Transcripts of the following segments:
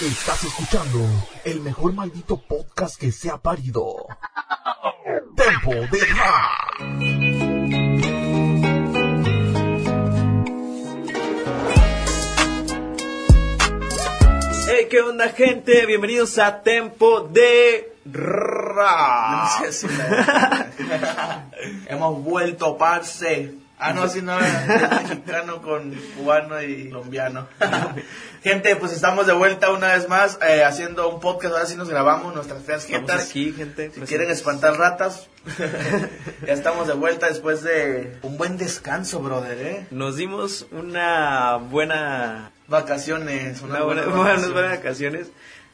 Estás escuchando el mejor maldito podcast que se ha parido. Tempo de Rap. Hey, ¿qué onda, gente? Bienvenidos a Tempo de Rap. Hemos vuelto, parce. Ah, no, si no, mexicano con cubano y colombiano. gente, pues estamos de vuelta una vez más eh, haciendo un podcast. Ahora sí nos grabamos nuestras feas jetas. aquí, gente. Si Pues, quieren espantar ratas, ya estamos de vuelta después de un buen descanso, brother, ¿eh? Nos dimos una buena, Vacaciones, una buena, buenas unas buenas vacaciones.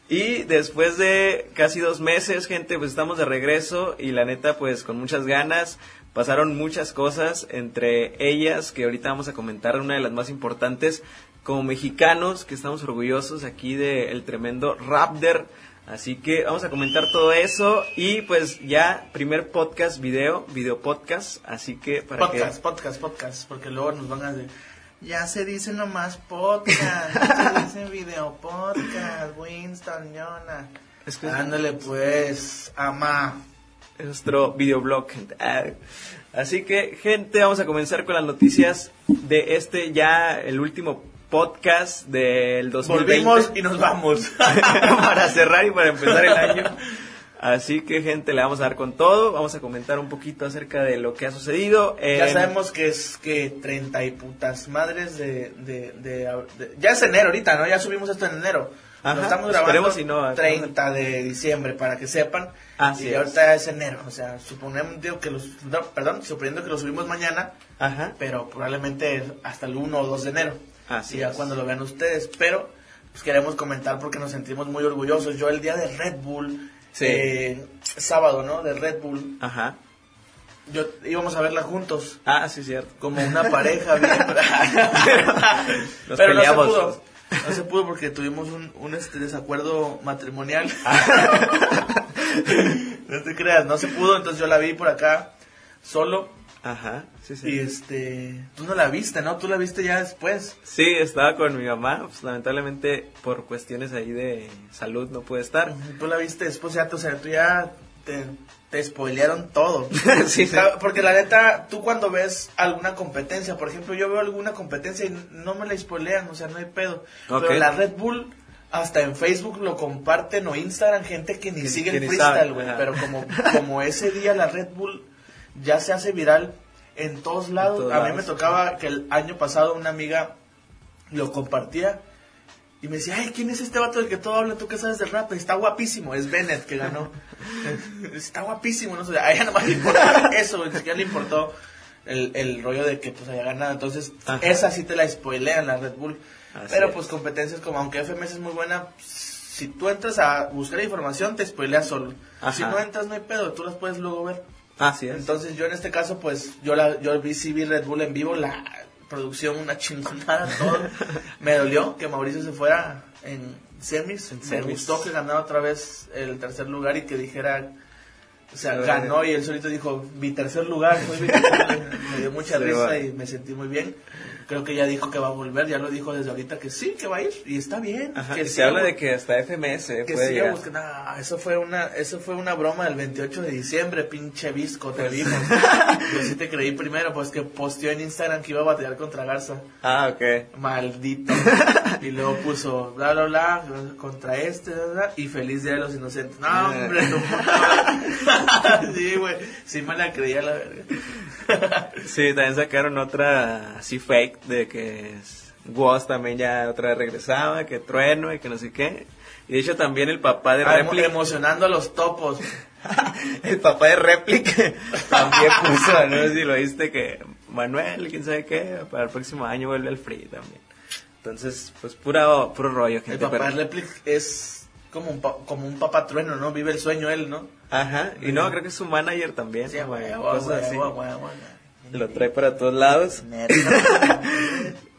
Y después de casi dos meses, gente, pues estamos de regreso y la neta, pues con muchas ganas. Pasaron muchas cosas, entre ellas que ahorita vamos a comentar una de las más importantes como mexicanos, que estamos orgullosos aquí del tremendo Raptor. Así que vamos a comentar todo eso y pues ya primer podcast video, video podcast, así que para Podcast, podcast, podcast, porque luego nos van a decir, ya se dice nomás podcast, ya se dice video podcast, Winston, que que Ándale pues, ama. Es nuestro videoblog. Ah. Así que gente, vamos a comenzar con las noticias de este ya el último podcast del 2020 Volvimos y nos vamos. para cerrar y para empezar el año. Así que gente, le vamos a dar con todo, vamos a comentar un poquito acerca de lo que ha sucedido. ya sabemos que es que 30 y putas madres de, de, de- de- Ya es enero ahorita, ¿no? Ya subimos esto en enero. Ajá, Lo estamos grabando esperemos si no, 30 de diciembre, para que sepan. Así y es. ahorita es enero. O sea, suponemos digo, que los... no, perdón, suponiendo que lo subimos mañana, Ajá. pero probablemente hasta el 1 o 2 de enero. Así y ya es. cuando lo vean ustedes. Pero pues queremos comentar porque nos sentimos muy orgullosos. Yo el día de Red Bull, Sí. eh, sábado, ¿no? De Red Bull, Ajá. yo íbamos a verla juntos. Ah, sí, cierto. Como una pareja bien. Nos pero no se peleamos. pudo. No se pudo porque tuvimos un, un, este desacuerdo matrimonial. no te creas, no se pudo, entonces yo la vi por acá solo. Ajá, sí, sí. Y este, tú no la viste, ¿no? Tú la viste ya después. Sí, estaba con mi mamá, pues lamentablemente por cuestiones ahí de salud no pude estar. Tú la viste después, ya, o sea, tú ya te, te spoilearon todo. Sí, sí. Ca- Porque la neta, tú cuando ves alguna competencia, por ejemplo, yo veo alguna competencia y no me la spoilean, o sea, no hay pedo. Pero la Red Bull, hasta en Facebook lo comparten o Instagram, gente que ni Que- sigue que el freestyle, güey. Pero como, como ese día la Red Bull ya se hace viral en todos lados. todos A mí lados. me tocaba que el año pasado una amiga lo compartía. Y me decía, ay, ¿quién es este vato del que todo habla? ¿Tú qué sabes del rap? Está guapísimo, es Bennett que ganó. Está guapísimo, no sé. A ella nomás le importaba eso, ni siquiera le importó el, el rollo de que pues haya ganado. Entonces, Ajá. esa sí te la spoilean, la Red Bull. Así Pero es. pues competencias como, aunque FMS es muy buena, si tú entras a buscar información, te spoileas solo. Ajá. Si no entras, no hay pedo, tú las puedes luego ver. Así es. Entonces yo en este caso pues yo la yo vi sí vi Red Bull en vivo la producción una chingonada todo. Me dolió que Mauricio se fuera en semis. En me semis. gustó que ganara otra vez el tercer lugar y que dijera o sea ganó y él solito dijo mi tercer lugar fue mi tercer-". me dio mucha risa y me sentí muy bien creo que ya dijo que va a volver ya lo dijo desde ahorita que sí que va a ir y está bien Ajá, que y se siga habla de que hasta FMS que puede siga buscando. No, eso fue una, eso fue una broma del 28 de diciembre, pinche visco, te dijo. Yo sí te creí primero, pues que posteó en Instagram que iba a batallar contra Garza. Ah, ok. Maldito. y luego puso bla bla bla contra este, bla, bla, y feliz día de los inocentes. No, hombre, no. sí, güey. Sí me la creía la verga. Sí, también sacaron otra así fake de que Woz también ya otra vez regresaba, que trueno y que no sé qué. Y de hecho también el papá de Ah, Replic, emocionando a los topos. el papá de Replic también puso, no sé si lo viste, que Manuel, quién sabe qué, para el próximo año vuelve al Free también. Entonces, pues pura, puro rollo, El gente. papá pero- de Replic es como un, pa- como un papá trueno, ¿no? Vive el sueño él, ¿no? Ajá, y no, creo que es su manager también. Sí, güey. Lo trae para todos lados.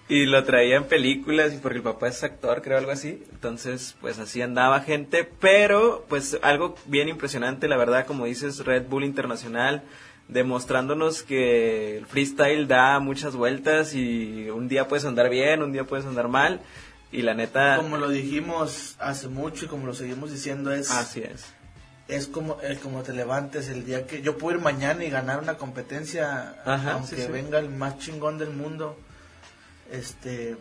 Y lo traía en películas y porque el papá es actor, creo algo así. Entonces, pues así andaba gente. Pero, pues algo bien impresionante, la verdad, como dices, Red Bull Internacional, demostrándonos que el freestyle da muchas vueltas y un día puedes andar bien, un día puedes andar mal. Y la neta... Como lo dijimos hace mucho y como lo seguimos diciendo, es, Así es. es como, es como te levantes el día que yo puedo ir mañana y ganar una competencia, Ajá, aunque sí, sí. venga el más chingón del mundo. Este,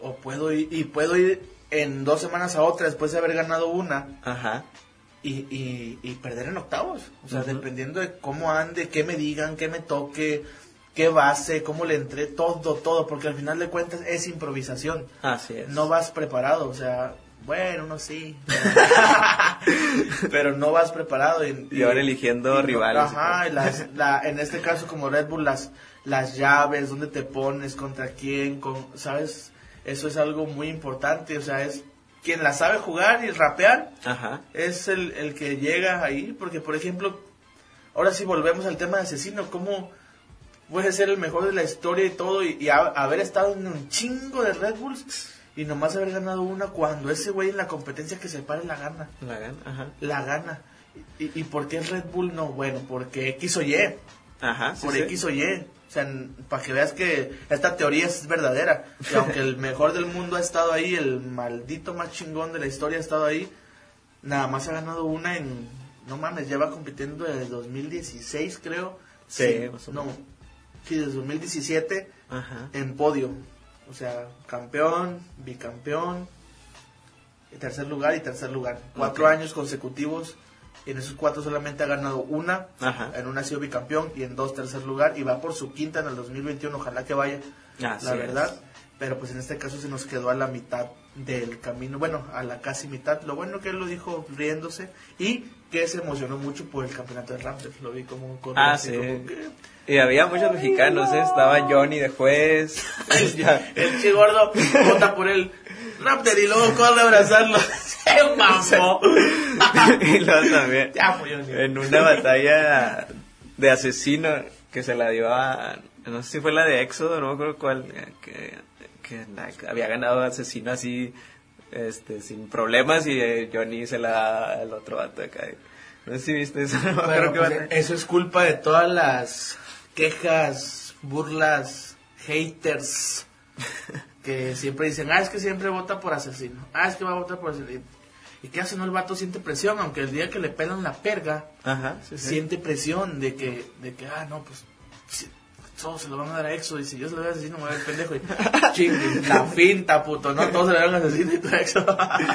o puedo ir, y puedo ir en dos semanas a otra después de haber ganado una Ajá. y, y, y perder en octavos. O sea, dependiendo de cómo ande, qué me digan, qué me toque, qué base, cómo le entré, todo, todo, porque al final de cuentas es improvisación. Así es. No vas preparado, o sea, bueno, no sí. pero no vas preparado. Y, Y ahora eligiendo rivales. Ajá, y las- la- en este caso como Red Bull, las, las llaves, dónde te pones, contra quién, con, ¿sabes? Eso es algo muy importante, o sea, es quien la sabe jugar y rapear Ajá. es el, el que llega ahí, porque por ejemplo, ahora sí volvemos al tema de asesino, ¿cómo puede ser el mejor de la historia y todo y, y ha- haber estado en un chingo de Red Bulls y nomás haber ganado una cuando ese güey en la competencia que se pare la gana, La gana. Ajá. la gana. ¿Y, y por qué el Red Bull no? Bueno, porque X o Y, Ajá. sí, por sí. X o Y. O sea, para que veas que esta teoría es verdadera. Y aunque el mejor del mundo ha estado ahí, el maldito más chingón de la historia ha estado ahí, nada más ha ganado una en... No mames, lleva compitiendo desde 2016, creo. Sí, o no. Sí, desde 2017 Ajá. en podio. O sea, campeón, bicampeón, tercer lugar y tercer lugar. Cuatro Ok. años consecutivos. Y en esos cuatro solamente ha ganado una. Ajá. En una ha sido bicampeón y en dos tercer lugar. Y va por su quinta en el 2021. Ojalá que vaya, Así la es. verdad. Pero pues en este caso se nos quedó a la mitad del camino. Bueno, a la casi mitad. Lo bueno que él lo dijo riéndose. Y que se emocionó mucho por el campeonato de Raptors. Lo vi como... corrió Ah, así sí. como que- Y había muchos mexicanos, ¿eh? Estaba Johnny de juez. El che gordo vota por el Raptor y luego corre a abrazarlo. Se mamó. y luego también. Ya. En una batalla de asesino que se la dio a. No sé si fue la de Éxodo, no me acuerdo cuál. eh, Que, había ganado asesino así, este, sin problemas. Y eh, Johnny se la da al otro vato acá. No sé si viste eso. No pues, eso es culpa de todas las quejas, burlas, haters que siempre dicen, ah, es que siempre vota por asesino, ah, es que va a votar por asesino. ¿Y qué hace? No, el vato siente presión, aunque el día que le pelan la perga, Ajá, sí, sí. siente presión de que, de que, ah, no, pues, todos se lo van a dar a Exo, y si yo se lo doy a asesino, me voy a ver pendejo. Y, chingue, la finta, puto, no, todos se lo dan a asesino y tú a Exo.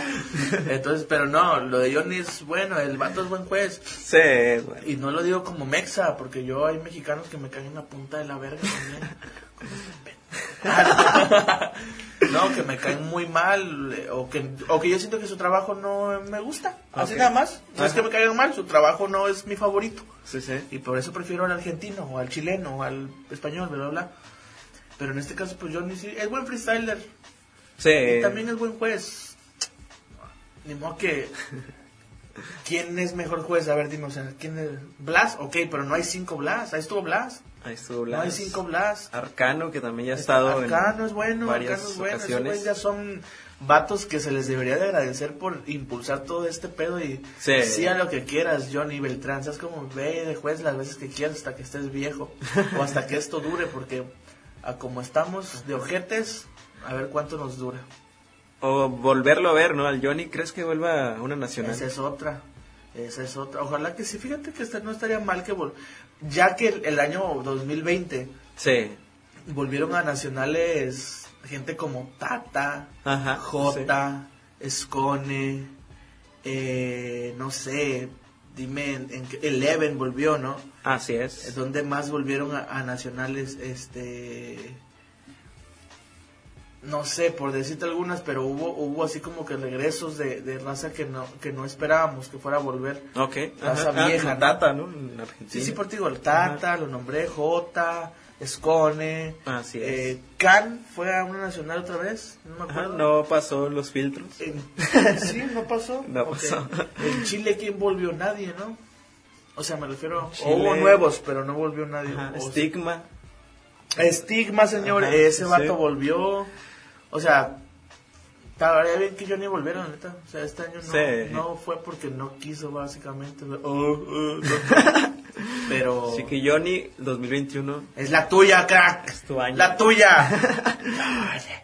Entonces, pero no, lo de Johnny es bueno, el vato es buen juez. Sí, es bueno. Y no lo digo como mexa, porque yo hay mexicanos que me caen en la punta de la verga también. Como este. no, que me caen muy mal, o que, o que yo siento que su trabajo no me gusta. Así nada más. No es que me caigan mal, su trabajo no es mi favorito. Sí, sí. Y por eso prefiero al argentino, o al chileno, o al español, bla, bla, bla. Pero en este caso, pues yo ni si es buen freestyler. Sí. Y también es buen juez. Ni modo que. ¿Quién es mejor juez? A ver, dime, o sea, ¿quién es? ¿Blas? Ok, pero no hay cinco Blas. Ahí estuvo Blas. Ahí estuvo No hay Blas. cinco Blas. Arcano, que también ya ha estado Arcano es bueno, varias Arcano es bueno. Ocasiones. ya son vatos que se les debería de agradecer por impulsar todo este pedo y Sí. a lo que quieras, Johnny Beltrán. Seas como ve de juez las veces que quieras hasta que estés viejo o hasta que esto dure, porque a como estamos de ojetes, a ver cuánto nos dura. O volverlo a ver, ¿no? Al Johnny, ¿crees que vuelva a una nacional? Esa es otra. Esa es otra. Ojalá que sí. Fíjate que este no estaría mal que vol ya que el, el año 2020 Sí. volvieron a nacionales gente como Tata, Ajá. J, Escone, eh, no sé, dime, en, en Eleven volvió, ¿no? Así es. donde más volvieron a, a nacionales, este, no sé, por decirte algunas, pero hubo hubo así como que regresos de, de raza que no que no esperábamos que fuera a volver. Ok. Raza Ajá. Ah, vieja, ¿no? Tata, ¿no? En Argentina. Sí, sí, por ti digo, el Tata, lo nombré, J, Escone, Así es. eh, Can fue a una nacional otra vez, no me Ajá, acuerdo. no pasó los filtros. En- sí, no pasó. No pasó. En Chile, ¿quién volvió? Nadie, ¿no? O sea, me refiero. Chile- Hubo nuevos, pero no volvió nadie. Estigma. Estigma, señor. Ese sí. vato volvió. O sea, estaría bien que ni volviera, la neta. O sea, este año no, Sí. no fue porque no quiso, básicamente. Oh, oh, no. pero. Así que Johnny, 2021. Es la tuya, crack. Es tu año. La tuya.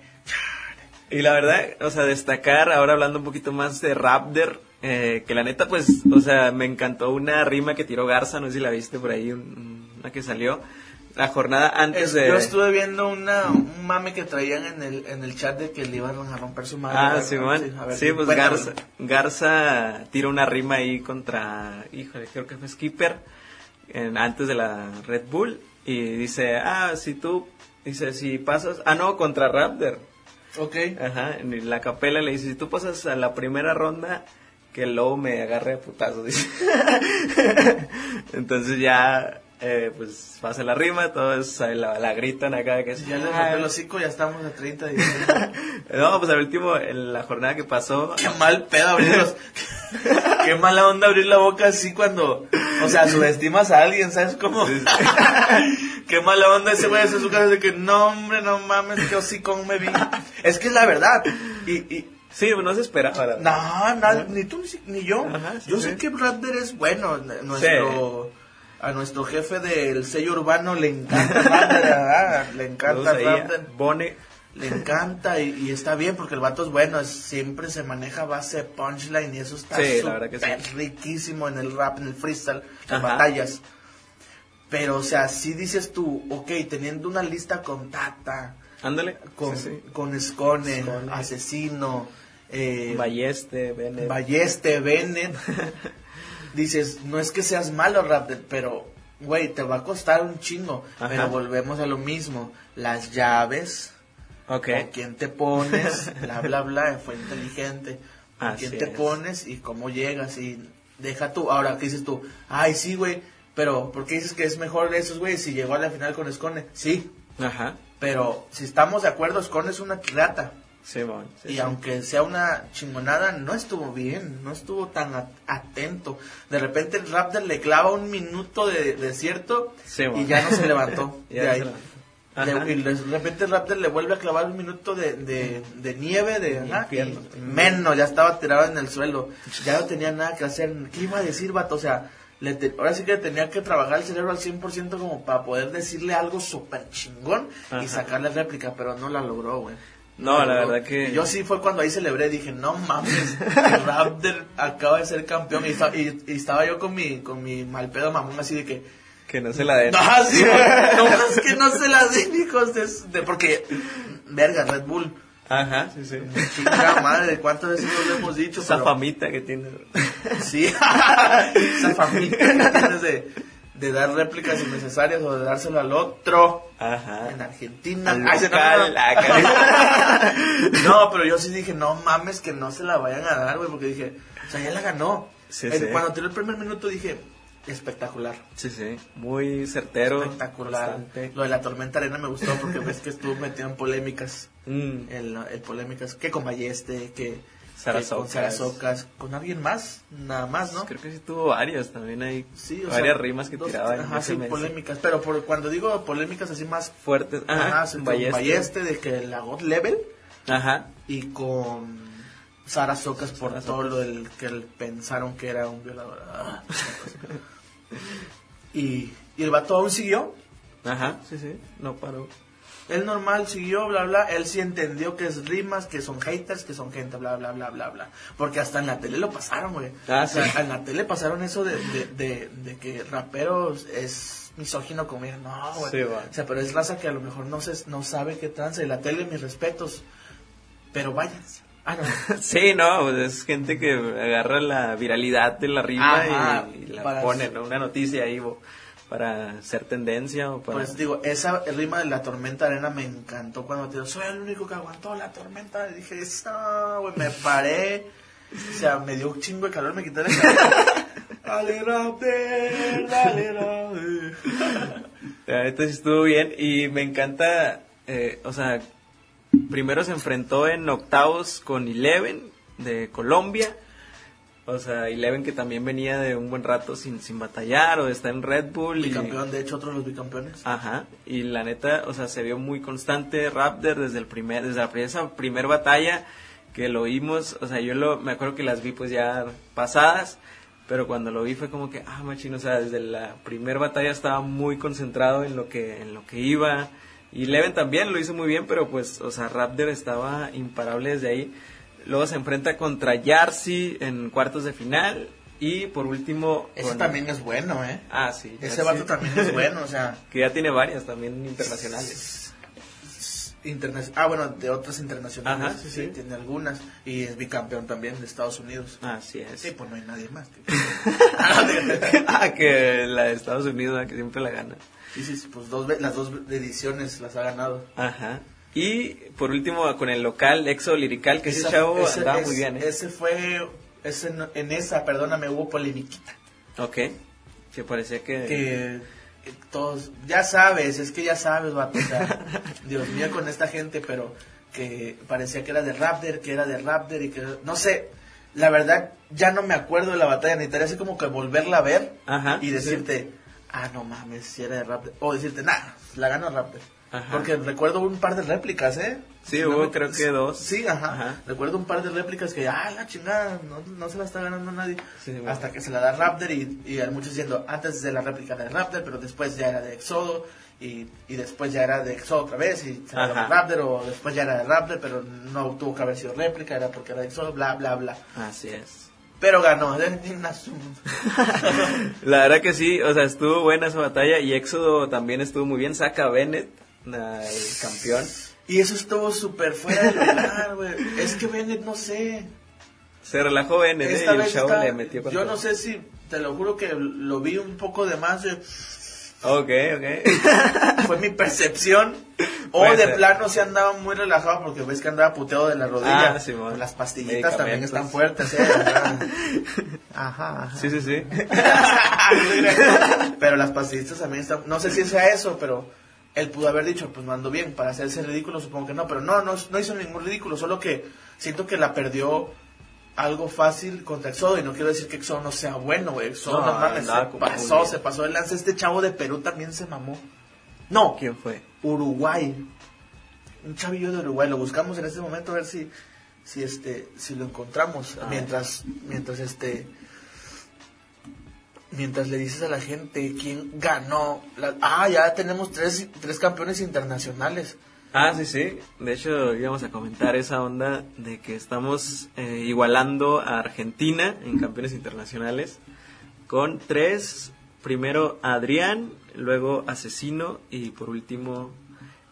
Y la verdad, o sea, destacar, ahora hablando un poquito más de Raptor, eh, que la neta, pues, o sea, me encantó una rima que tiró Garza, no sé si la viste por ahí, un- una que salió. La jornada antes Es- de... Yo estuve viendo una, un mame que traían en el, en el chat de que le iban a romper su madre. Ah. Simón. Sí, pues cuéntame. Garza, Garza tira una rima ahí contra, híjole, creo que fue Skipper, en- antes de la Red Bull, y dice, ah, si tú, dice, si pasas, ah, no, contra Raptor. Ok. Ajá, en la capela le dice, si tú pasas a la primera ronda, que el lobo me agarre a putazos, dice. Entonces ya, eh, pues pasa la rima, todos la, la gritan acá, que Si ya le rompió el hocico, ya estamos a 30 de No, pues al último, en la jornada que pasó, Qué mal pedo abrirlos. Qué mala onda abrir la boca así cuando, o sea, subestimas a alguien, ¿sabes cómo? Qué mala onda ese güey de su casa de que no, hombre, no mames, qué hocicón me vi. Es que es la verdad. Y, y sí, no se esperaba, la no, ni tú ni, yo. Ajá, sí, yo sí. sé que Raptor es bueno. Nuestro, A nuestro jefe del sello urbano le encanta Raptor, ¿verdad? Le encanta Raptor. Bone. Le encanta y, y está bien porque el vato es bueno, es- siempre se maneja base de punchline y eso está Sí, la verdad que súper sí. riquísimo en el rap, en el freestyle, en Ajá. batallas. Pero, o sea, si dices tú, ok, teniendo una lista con Tata, Ándale. con, Sí, sí. con. Asesino, eh, Balleste, Bennett. Balleste, Bennett, dices, no es que seas malo, Raptor, pero, güey, te va a costar un chingo. Ajá. Pero volvemos a lo mismo, las llaves ok. con quién te pones, bla, bla, bla, fue inteligente. Con Así quién te es. pones y cómo llegas y deja tú. Ahora, ¿qué dices tú? Ay, sí, güey, pero ¿por qué dices que es mejor esos güeyes si llegó a la final con Scone? Sí, Ajá. pero si estamos de acuerdo, Scone es una pirata. Sí, y sí. aunque sea una chingonada, no estuvo bien, no estuvo tan at- atento. De repente el Raptor le clava un minuto de desierto y ya no se levantó. De ahí. Le- y de repente el Raptor le vuelve a clavar un minuto de, de, de nieve, de ajá, menos, ya estaba tirado en el suelo, ya no tenía nada que hacer. ¿Qué iba a decir, vato? O sea, le te- ahora sí que tenía que trabajar el cerebro al 100% como para poder decirle algo súper chingón Ajá. y sacarle réplica, pero no la logró, güey. No, la verdad que- yo sí fue cuando ahí celebré, dije, no mames, el Raptor acaba de ser campeón. Y, y- y estaba yo con mi, con mi mal pedo mamón así de que, Que no se la den. no, sí, güey. no más que no se las den, hijos de, de- porque, verga, Red Bull, Ajá, sí, sí. chingada madre, cuántas veces nos lo hemos dicho, Esa pero- famita que tiene. sí, esa familia que tienes de, de dar réplicas innecesarias o de dárselo al otro Ajá. en Argentina. Al local, no, no. pero yo sí dije, no mames que no se la vayan a dar, güey, porque dije, o sea, ya la ganó. Sí, El- sí. Cuando tiró el primer minuto dije, espectacular. Sí, sí. Muy certero. Espectacular. bastante. Lo de la tormenta arena me gustó porque ves que estuvo metido en polémicas. Mm. El, el polémicas que con Balleste, que, Sara que con Socas. Sara Socas, con alguien más, nada más, ¿no? Creo que sí tuvo varias también hay Sí, o varias sea, rimas que dos- tiraban. Ajá, sí, polémicas. Pero por, cuando digo polémicas así más Fuertes. ajá, Ajá. Balleste. Balleste de que la God Level Ajá. y con Sara Socas por todo lo del que pensaron que era un violador. Ah, y, y el vato aún siguió. Ajá. Sí, sí. No paró. Él normal siguió, bla, bla. Él sí entendió que es rimas, que son haters, que son gente, bla, bla, bla, bla, bla. Porque hasta en la tele lo pasaron, güey. Ah, O sea, sí. En la tele pasaron eso de, de, de, de que raperos es misógino como ella. No, güey. Sí. O sea, pero es raza que a lo mejor no, se, no sabe qué tranza. Y la tele, mis respetos. Pero váyanse. Ah, no. Sí, no, pues es gente que agarra la viralidad de la rima Ajá, y, y la para- pone, ¿no? Una noticia ahí bo, para hacer tendencia o para... Pues digo, esa rima de la tormenta arena me encantó cuando te digo, soy el único que aguantó la tormenta. Y dije, no, güey, me paré. O sea, me dio un chingo de calor, me quité. La neta sí estuvo bien y me encanta, eh, o sea, primero se enfrentó en octavos con Eleven de Colombia, o sea, Eleven que también venía de un buen rato sin, sin batallar o está en Red Bull. y Bicampeón, de hecho, otros los bicampeones. Ajá, y la neta, o sea, se vio muy constante Raptor desde el primer, desde la pri- esa primer batalla que lo vimos, o sea, yo lo, me acuerdo que las vi pues ya pasadas, pero cuando lo vi fue como que, ah, machino, o sea, desde la primer batalla estaba muy concentrado en lo que, en lo que iba, Y Leven también lo hizo muy bien, pero pues, o sea, Raptor estaba imparable desde ahí. Luego se enfrenta contra Yarsi en cuartos de final. Y por último. Ese con- también es bueno, ¿eh? Ah, sí. Ese Yarsi. vato también es bueno, o sea. Que ya tiene varias también internacionales. interna- ah, bueno, de otras internacionales. Ajá, sí, sí. sí, tiene algunas. Y es bicampeón también de Estados Unidos. Así es. Sí, pues no hay nadie más. ah, que la de Estados Unidos, que siempre la gana. Sí, sí, sí, pues dos, las dos ediciones las ha ganado. Ajá. Y por último, con el local Exo Lirical, que ese Esa- chavo ese- andaba muy bien, ¿eh? Ese fue, ese, en esa, perdóname, hubo polemiquita. Ok. Que parecía que... Que que todos, ya sabes, es que ya sabes, vato, o sea, Dios mío con esta gente, pero que parecía que era de Raptor, que era de Raptor y que, no sé, la verdad, ya no me acuerdo de la batalla, necesitaría así como que volverla a ver Ajá, y decirte, ah, no mames, si era de Raptor, o decirte, nah, la ganó Raptor. Ajá. Porque recuerdo un par de réplicas, ¿eh? Sí, no hubo creo que dos. Sí, ajá. Ajá. Recuerdo un par de réplicas que, ah, la chingada, no, no se la está ganando nadie. Sí, bueno. Hasta que se la da Raptor y, y hay muchos diciendo, antes de la réplica de Raptor, pero después ya era de Exodo. Y, y después ya era de Exodo otra vez y se la da. Raptor o después ya era de Raptor pero no tuvo que haber sido réplica era porque era de Exodo bla bla bla Así es. pero ganó ¿eh? La verdad que sí, o sea, estuvo buena esa batalla y Éxodo también estuvo muy bien. Saca Bennett, el campeón. y eso estuvo súper fuera de lugar güey es que Bennett no sé Se relajó Bennett ¿eh? Y el chavo está- le metió yo todo. no sé si te lo juro que lo vi un poco de más de- Ok, ok. fue mi percepción. O de plano se andaba muy relajado porque ves que andaba puteado de la rodilla. Ah. Pues las pastillitas también están fuertes, ¿eh? Ajá. Sí, sí, sí. pero las pastillitas también están... No sé si sea eso, pero él pudo haber dicho, pues no ando bien, para hacerse ridículo supongo que no. Pero no, no, no hizo ningún ridículo, solo que siento que la perdió algo fácil contra Exodo. Y no quiero decir que Exodo no sea bueno, güey. Exodo No, mames, se pasó, se pasó de lanza. Este chavo de Perú también se mamó. No, ¿Quién fue? Uruguay. Un chavillo de Uruguay. Lo buscamos en este momento a ver si, si este, si lo encontramos. Ah. Mientras, mientras este, mientras le dices a la gente quién ganó. la- ah, ya tenemos tres, tres campeones internacionales. Ah, sí, sí. De hecho, íbamos a comentar esa onda de que estamos eh, igualando a Argentina en campeones internacionales con tres. Primero Adrián, luego Asesino y por último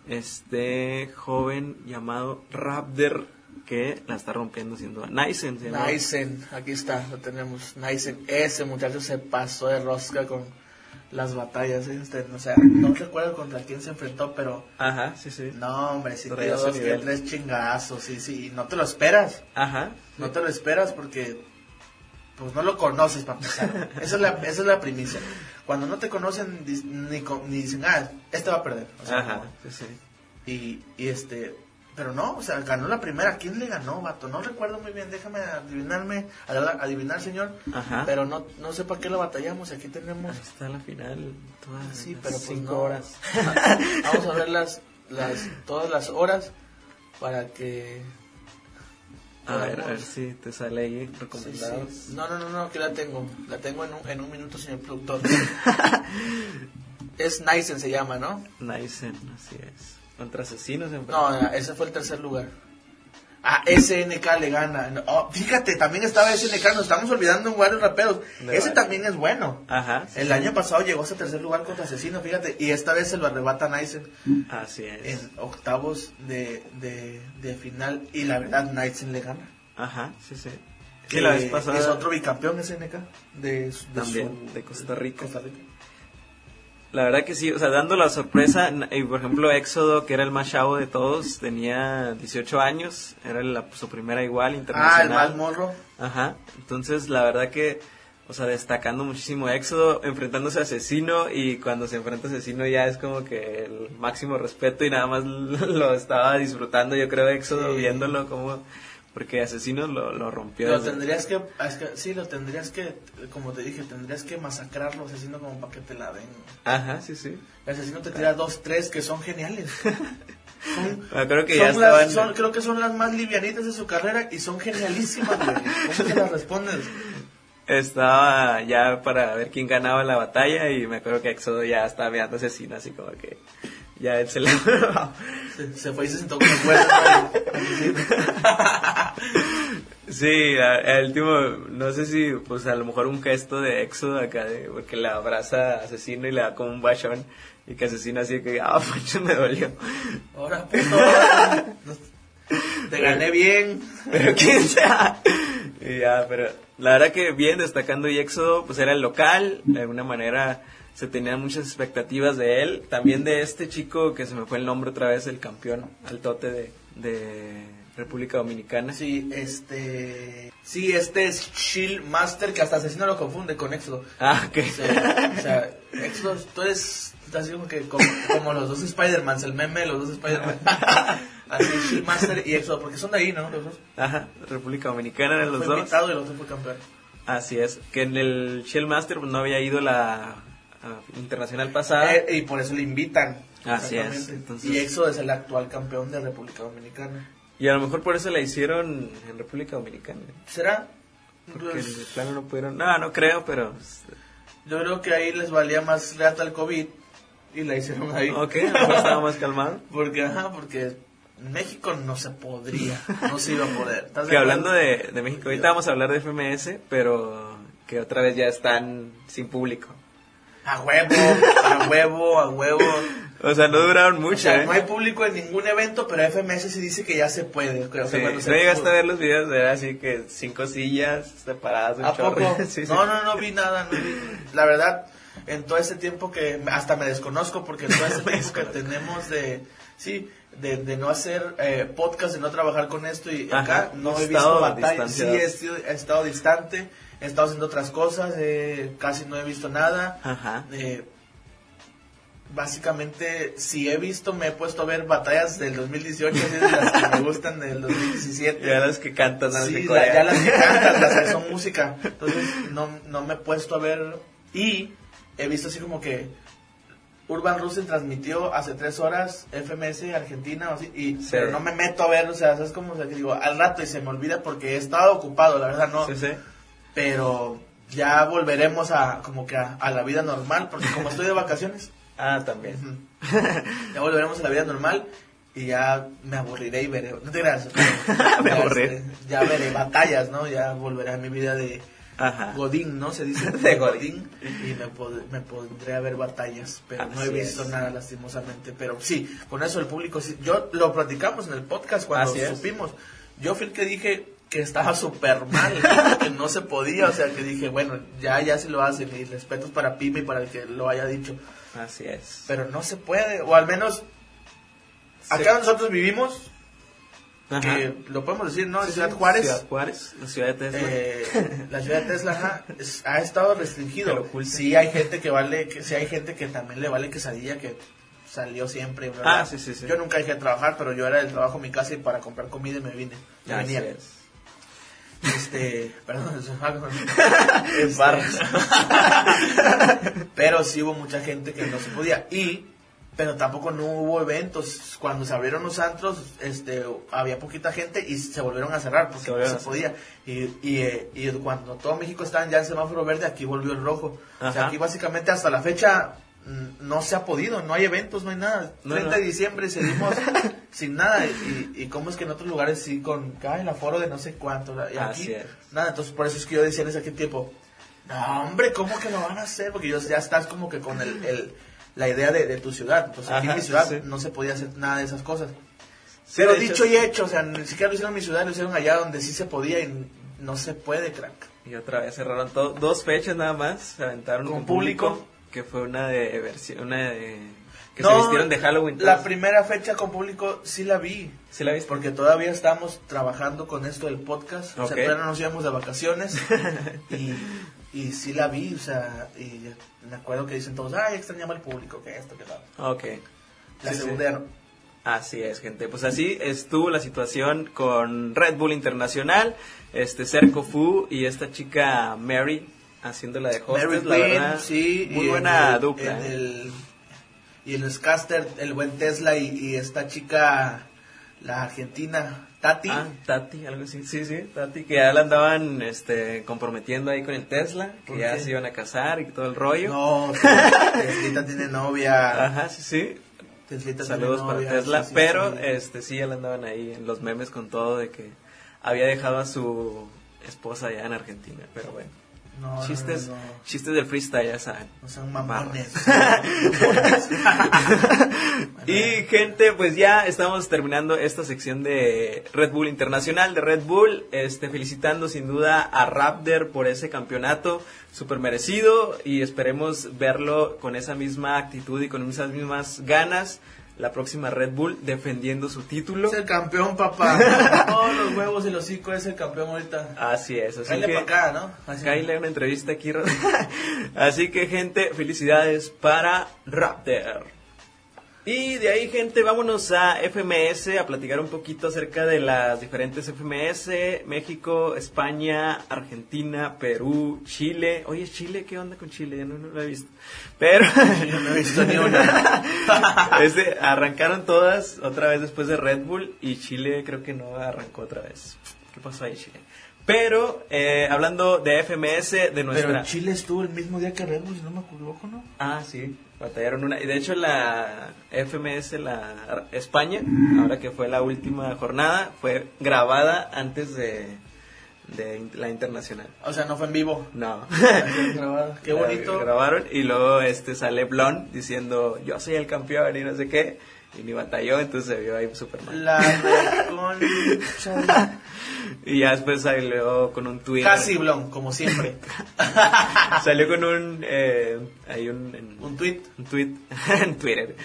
este joven llamado Raptor que la está rompiendo Nysen. se llama. Nysen, aquí está, lo tenemos. Nysen, ese muchacho se pasó de rosca con las batallas. ¿eh? Este, o sea, no recuerdo contra quién se enfrentó, pero Ajá, sí, sí. no, hombre, si Traía dio su dos que tres chingazos, sí, sí, y no te lo esperas. Ajá. No te lo esperas porque pues no lo conoces para empezar. Esa es la, esa es la primicia. Cuando no te conocen ni, ni dicen, ah, este va a perder. O sea, Ajá, no. sí, sí. y, y este, pero no, o sea, ganó la primera. ¿Quién le ganó, vato? No recuerdo muy bien, déjame adivinarme, ad- adivinar, señor. Ajá. Pero no, no sé para qué lo batallamos. Aquí tenemos, Ahí está la final. Todas sí, pero pues cinco no. horas. Vamos a ver las, las, todas las horas para que A ver, a ver si te sale ahí Sí, sí. No, no, no, no, que la tengo. La tengo en un, en un minuto, señor productor. es Nysen, se llama, ¿no? Nysen, así es. Contra asesinos en No, ese fue el tercer lugar. Ah, SNK le gana. Oh, fíjate, también estaba SNK, nos estamos olvidando en varios raperos. De Ese también es bueno. Ajá. sí, El sí. año pasado llegó hasta tercer lugar contra Asesino, fíjate, y esta vez se lo arrebata Nysen Así es. en octavos de, de, de final, y la verdad Nysen le gana. Ajá, sí, sí. La Eh, vez pasada. Es otro bicampeón SNK de, de También, su- de Costa Rica. Costa Rica. La verdad que sí, o sea, dando la sorpresa, y por ejemplo, Éxodo, que era el más chavo de todos, tenía 18 años, era la- su primera igual Ah, el internacional. mal morro. Ajá, entonces la verdad que, o sea, destacando muchísimo Éxodo, enfrentándose a Asesino y cuando se enfrenta a Asesino ya es como que el máximo respeto y nada más lo estaba disfrutando, yo creo, Éxodo, Sí. viéndolo como, porque Asesino lo, lo rompió. Lo tendrías que, es que- sí, lo tendrías que, como te dije, tendrías que masacrarlo asesino como para que te la den. Ajá, sí, sí. El asesino te tira dos, tres que son geniales. Son, Ah, creo que son ya las- estaban- son- creo que son las más livianitas de su carrera y son genialísimas, güey. ¿Cómo te las respondes? Estaba ya para ver quién ganaba la batalla y me acuerdo que Éxodo ya estaba mirando Asesino así como que ya él se le... Se, se fue y se sentó con huevos. ¿no? Sí, el último, no sé si, pues a lo mejor un gesto de éxodo acá, de, porque le abraza a Asesino y le da como un bachón, y que Asesino así que, ah, Pancho me dolió. Ahora, puto. Te gané bien. Pero quién sea. Y ya, pero la verdad que bien, destacando y éxodo, pues era el local, de alguna manera se tenían muchas expectativas de él, también de este chico que se me fue el nombre otra vez, el campeón altote de, de República Dominicana. Sí, este. Sí, este es Shield Master que hasta asesino lo confunde con Éxodo. Ah, ok. O sea, o sea, Éxodo, tú eres así como que como, como los dos Spider-Mans, el meme de los dos Spider-Man. Así, Shield Master y Éxodo, porque son de ahí, ¿no? Los dos. Ajá, República Dominicana eran los fue dos. invitado y el otro fue campeón. Así es, que en el Shell Master pues, no había ido la internacional pasada. Eh, y por eso le invitan. Así es, entonces- Y Éxodo es el actual campeón de República Dominicana. Y a lo mejor por eso la hicieron en República Dominicana. ¿Será? Porque Pues, plano no pudieron. No, no creo, pero. pues, yo creo que ahí les valía más reata el COVID y la hicieron ahí. Ok, estaba más calmado. Porque, ajá, porque en México no se podría, no se iba a poder. ¿Estás de Que hablando de, de México, ahorita vamos a hablar de FMS, pero que otra vez ya están sin público. A huevo, a huevo, a huevo. O sea, no duraron O mucho, sea, ¿eh? no hay público en ningún evento, pero FMS sí dice que ya se puede. O sea, Sí, cuando no se- llegaste a ver los videos, era así que cinco sillas separadas, un ¿A poco? Sí. No, no, no vi nada. no vi. La verdad, en todo ese tiempo que hasta me desconozco, porque en todo ese tiempo que tenemos de, sí, de, de no hacer eh, podcast, de no trabajar con esto y Ajá, acá, no he visto batallas. Sí, he, sido- he estado distante, he estado haciendo otras cosas, eh, casi no he visto nada. Ajá. Eh, básicamente, si he visto, me he puesto a ver batallas del 2018, así de las que me gustan del 2017. Ya las que cantan, las Sí, de la- Corea. ya las que cantan, las que son música. Entonces, no, no me he puesto a ver. Y he visto así como que Urban Rusen transmitió hace tres horas FMS Argentina, o así, y, Sí. pero no me meto a ver, o sea, es como o sea, que digo, al rato y se me olvida porque he estado ocupado, la verdad no. Sí, sí. Pero ya volveremos a como que a, a la vida normal, porque como estoy de vacaciones, Ah, también. ya volveremos a la vida normal y ya me aburriré y veré, no te creas, Me ya, aburriré. este, ya veré batallas, ¿no? Ya volveré a mi vida de Ajá. Godín, ¿no? Se dice De Godín. y me, pod- me pondré a ver batallas, pero no he visto es. nada lastimosamente, pero sí, con eso el público, sí, yo lo platicamos en el podcast cuando Así es. supimos, yo fui el que dije que estaba súper mal, que no se podía, o sea, que dije, bueno, ya, ya se lo hacen y respetos para Pime y para el que lo haya dicho, Así es. pero no se puede, o al menos acá donde nosotros vivimos, Ajá. que lo podemos decir, ¿no? En Sí, Ciudad sí, Juárez. Ciudad Juárez, la ciudad de Tesla. Eh, la ciudad de Tesla ajá, es- ha estado restringido. Sí hay gente que vale, que sí hay gente que también le vale quesadilla que salió siempre. ¿verdad? Ah, sí, sí, sí. Yo nunca dejé de trabajar, pero yo era del trabajo en mi casa y para comprar comida y me vine. Me Así venía. es. Este, perdón, eso En barras. pero sí hubo mucha gente que no se podía. Y pero tampoco no hubo eventos. Cuando se abrieron los antros este había poquita gente y se volvieron a cerrar porque Se no se podía. Y, y, eh, y cuando todo México estaba ya en semáforo verde aquí volvió el rojo. O sea aquí básicamente hasta la fecha no se ha podido no hay eventos no hay nada No, 30 no. de diciembre seguimos sin nada y, y cómo es que en otros lugares sí con ay, el aforo de no sé cuánto y aquí nada entonces por eso es que yo decía en ese tiempo no, hombre, ¿cómo que lo van a hacer? Porque yo- ya estás como que con el, el- la idea de, de tu ciudad. Entonces, aquí en mi ciudad sí. no se podía hacer nada de esas cosas. Sí, Pero dicho hecho, y hecho, o sea, ni siquiera lo hicieron en mi ciudad, lo hicieron allá donde sí se podía y no se puede, crack. Y otra vez cerraron dos fechas nada más, se aventaron Con con, público. público, que fue una de versión, una de que No, se vistieron de Halloween. La primera fecha con público sí la vi. ¿Sí la viste? Porque todavía estamos trabajando con esto del podcast. O Ok. sea, todavía no nos íbamos de vacaciones. y, y sí la vi, o sea, y me acuerdo que dicen todos, ay, extrañaba al público, que esto, que lo Ok. La Sí, segunda. Así es, gente. Pues así estuvo la situación con Red Bull Internacional, este Cerco Fu y esta chica Mary haciéndola de hostess, la verdad. sí. Muy buena el- dupla. en ¿eh? el- y en el Caster, el buen Tesla y, y esta chica, la argentina, Tati. Ah, Tati, algo así. Sí, sí, Tati, que ya la andaban este, comprometiendo ahí con el Tesla, que ¿Por ya qué? se iban a casar y todo el rollo. no, Teslita tiene novia. Ajá, sí, sí. Teslita Saludos tiene para Tesla, sí, sí, pero sí. este sí, ya le andaban ahí en los memes con todo de que había dejado a su esposa allá en Argentina, pero bueno. No, chistes, no, no. chistes del freestyle, ya saben. No sean mamones. Y gente, pues ya estamos terminando esta sección de Red Bull Internacional de Red Bull, este felicitando sin duda a Raptor por ese campeonato súper merecido y esperemos verlo con esa misma actitud y con esas mismas ganas la próxima Red Bull defendiendo su título. Es el campeón, papá. Todos los huevos y los hocico es el campeón ahorita. Así es, así Cállate que para acá, ¿no? Así. Kyle, una entrevista aquí. Así que, gente, felicidades para Raptor. Y de ahí, gente, vámonos a FMS a platicar un poquito acerca de las diferentes FMS: México, España, Argentina, Perú, Chile. Oye, Chile, ¿qué onda con Chile? Ya no, no lo he visto. Pero. Yo no he visto ni una. Este, arrancaron todas otra vez después de Red Bull y Chile creo que no arrancó otra vez. ¿Qué pasó ahí, Chile? Pero, eh, hablando de FMS, de nuestra... Pero Chile estuvo el mismo día que Red Bull, si no me equivoco, ¿no? Ah, sí, batallaron una. Y de hecho la FMS, la España, ahora que fue la última jornada, fue grabada antes de, de la internacional. O sea, no fue en vivo. No. Qué bonito. Grabaron y luego este sale Blon diciendo yo soy el campeón y no sé qué. Y ni batalló, entonces se vio ahí súper mal. La reconcha. Y ya después salió con un tweet. Casi blon, como siempre. Salió con un. Eh, hay un. en- Un tweet. un tweet en Twitter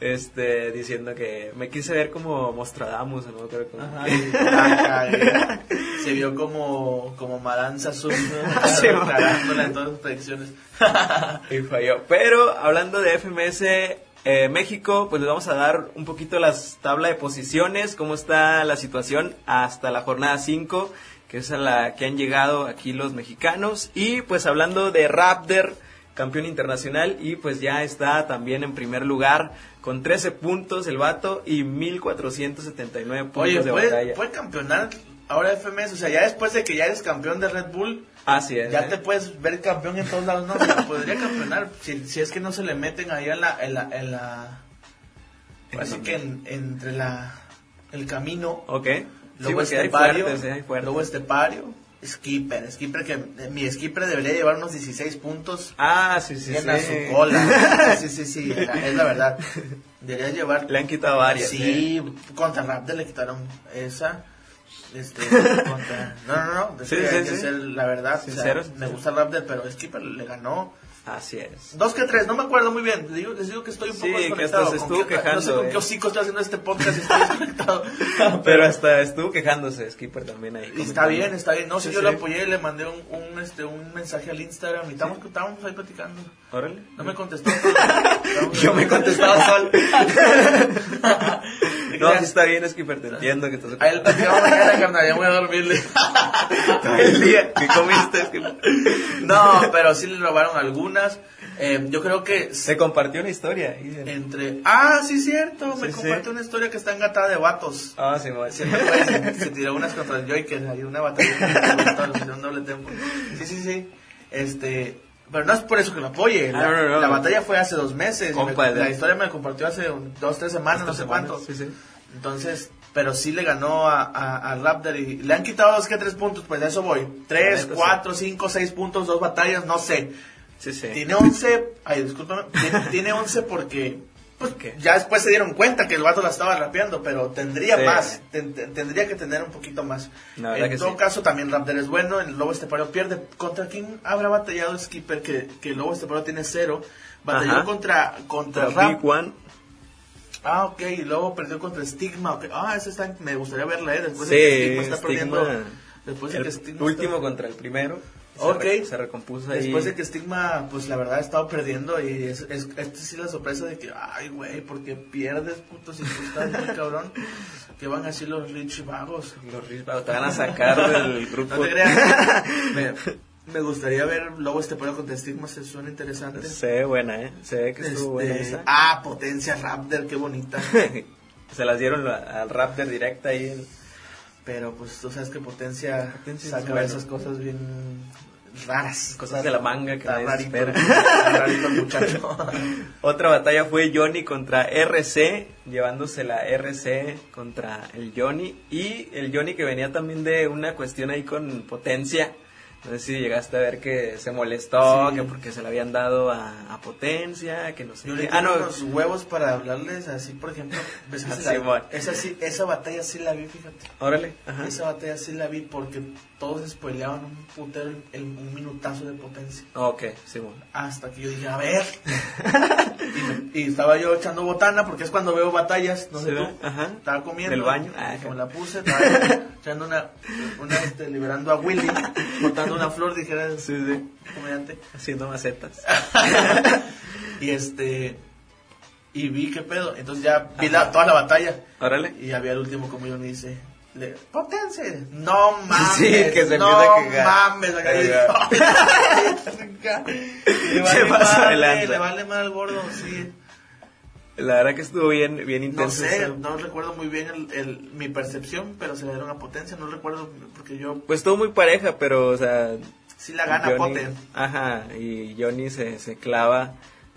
este diciendo que me quise ver como Mostradamus no creo que Ajá, y se vio como, como Maranza Azul, ¿no? Sus predicciones. y falló pero hablando de FMS eh, México pues les vamos a dar un poquito las tabla de posiciones cómo está la situación hasta la jornada 5 que es a la que han llegado aquí los mexicanos y pues hablando de Raptor campeón internacional y pues ya está también en primer lugar con 13 puntos el vato y 1479 puntos Oye, de ¿puede, batalla. puede campeonar ahora FMS? O sea, ya después de que ya eres campeón de Red Bull, Así es. ya ¿eh? te puedes ver campeón en todos lados. No, O sea, podría campeonar si, si es que no se le meten ahí en la... En la, en la ¿En así que en- entre la el camino, Ok. Sí, luego porque hay estepario, fuertes, ¿eh? estepario, skipper, skipper que eh, mi skipper debería llevar unos 16 puntos. Ah, sí, sí, a sí. su cola. Sí, sí, sí, la- es la verdad. Debería llevar. Le han quitado varias. Sí, ¿eh? contra Raptor le quitaron esa. Este, contra. No, no, no. Sí, sí, que sí. ser la verdad. o sea, Sincero, me gusta Raptor, pero Skipper le ganó. Así es. Dos que tres, no me acuerdo muy bien. Les digo, les digo que estoy un poco que desconectado. hasta se ¿Con estuvo qué- No sé quejando, con eh. qué hocico estoy haciendo este podcast y estoy desconectado. Pero hasta estuvo quejándose Skipper también ahí. Y está bien, está bien. No, si yo le apoyé, le mandé un, un, este, un mensaje al Instagram y estábamos, estábamos ahí platicando. Órale. No me contestó. Yo me contestaba solo. no, sí está bien, Skipper, te entiendo que estás A él platicamos mañana, carnal, ya voy a dormirle. todo el día. ¿Qué comiste? No, pero sí le robaron algunas. Eh, yo creo que Se compartió una historia. ahí en- entre... Ah, sí, cierto. Me sí. compartió una historia que está engatada de vatos. Ah, sí, bueno. Se, me fue, se, se tiró unas contra el Joker, hay una batalla un doble tempo. Sí, sí, sí. Este, pero no es por eso que lo apoye. La, no, la batalla fue hace dos meses. me- la historia me la compartió hace un- dos, tres semanas, no sé cuánto. Sí, sí. Entonces, pero sí le ganó a, a, a Raptor y le han quitado dos que tres puntos, pues de eso voy. Tres, cuatro, cinco, seis puntos, dos batallas, no sé. Sí, sí. Tiene 11, ay, discúlpame, tiene, tiene 11 porque pues, ¿Qué? ya después se dieron cuenta que el vato la estaba rapeando, pero tendría Sí. más, ten- ten- tendría que tener un poquito más. En todo sí. caso, también Raptor es bueno, el Lobo Estepario pierde. ¿Contra quién habrá batallado Skipper que, que el Lobo Estepario tiene cero? Batalló Ajá. contra, contra Rap. Big One. Ah, ok, y luego perdió contra Stigma. ok. Ah, ese está, me gustaría verla, ¿eh? Después Sí, de que Stigma está Stigma, perdiendo. Después de el que Stigma último está- contra el primero. Se Ok. re- Se recompuso ahí. Después de que Stigma, pues la verdad ha estado perdiendo y es, es, esta sí la sorpresa de que, ay, güey, porque pierdes, puto, si tú estás muy cabrón. ¿Qué van a decir los rich vagos? Los Risbao te van a sacar del grupo. No te creas. me, me gustaría ver Lobo este pero contra Stigma, se suena interesante. Se ve buena, ¿eh? Se ve que estuvo Este, buena esa. ah, Potencia Raptor, qué bonita. Se las dieron al Raptor directa ahí. Pero pues tú sabes que Potencia, Potencia es saca bueno. esas cosas bien raras. Cosas de la manga que nadie rarito, espera. rarito el muchacho. Otra batalla fue Johnny contra RC, llevándose la RC contra el Johnny. Y el Johnny que venía también de una cuestión ahí con potencia. No sé si llegaste a ver que se molestó, Sí. que porque se le habían dado a, a potencia, que no sé Yo qué. le Ah, no, unos huevos para hablarles así, por ejemplo. ¿ves que Ah, sí, la- esa, sí, esa batalla sí la vi, fíjate. órale. Ajá. Esa batalla sí la vi porque todos spoileaban un putero el, el- un minutazo de potencia. Ok, sí, bueno. Hasta que yo dije, a ver. y, me- y estaba yo echando botana porque es cuando veo batallas, no sé tú. Ajá. Estaba comiendo. Del baño. Ah, la puse, estaba echando una, una este, liberando a Willy, botando una flor, dijera el Sí, sí. comediante. Haciendo macetas. Y este. Y vi qué pedo. Entonces ya vi la- toda la batalla. Órale. Y había el último como yo me dice. Le. No mames. Sí, que se no empieza a quejar. mames. acá Cagar. y le Se vale pasa madre, de lanza. le vale mal al gordo, sí. La verdad que estuvo bien, bien No intenso. sé, eso. no recuerdo muy bien el, el- mi percepción, pero se le dieron a potencia. No recuerdo porque yo Pues estuvo muy pareja, pero, o sea, sí la gana Johnny- Poten. Ajá, y Johnny se, se clava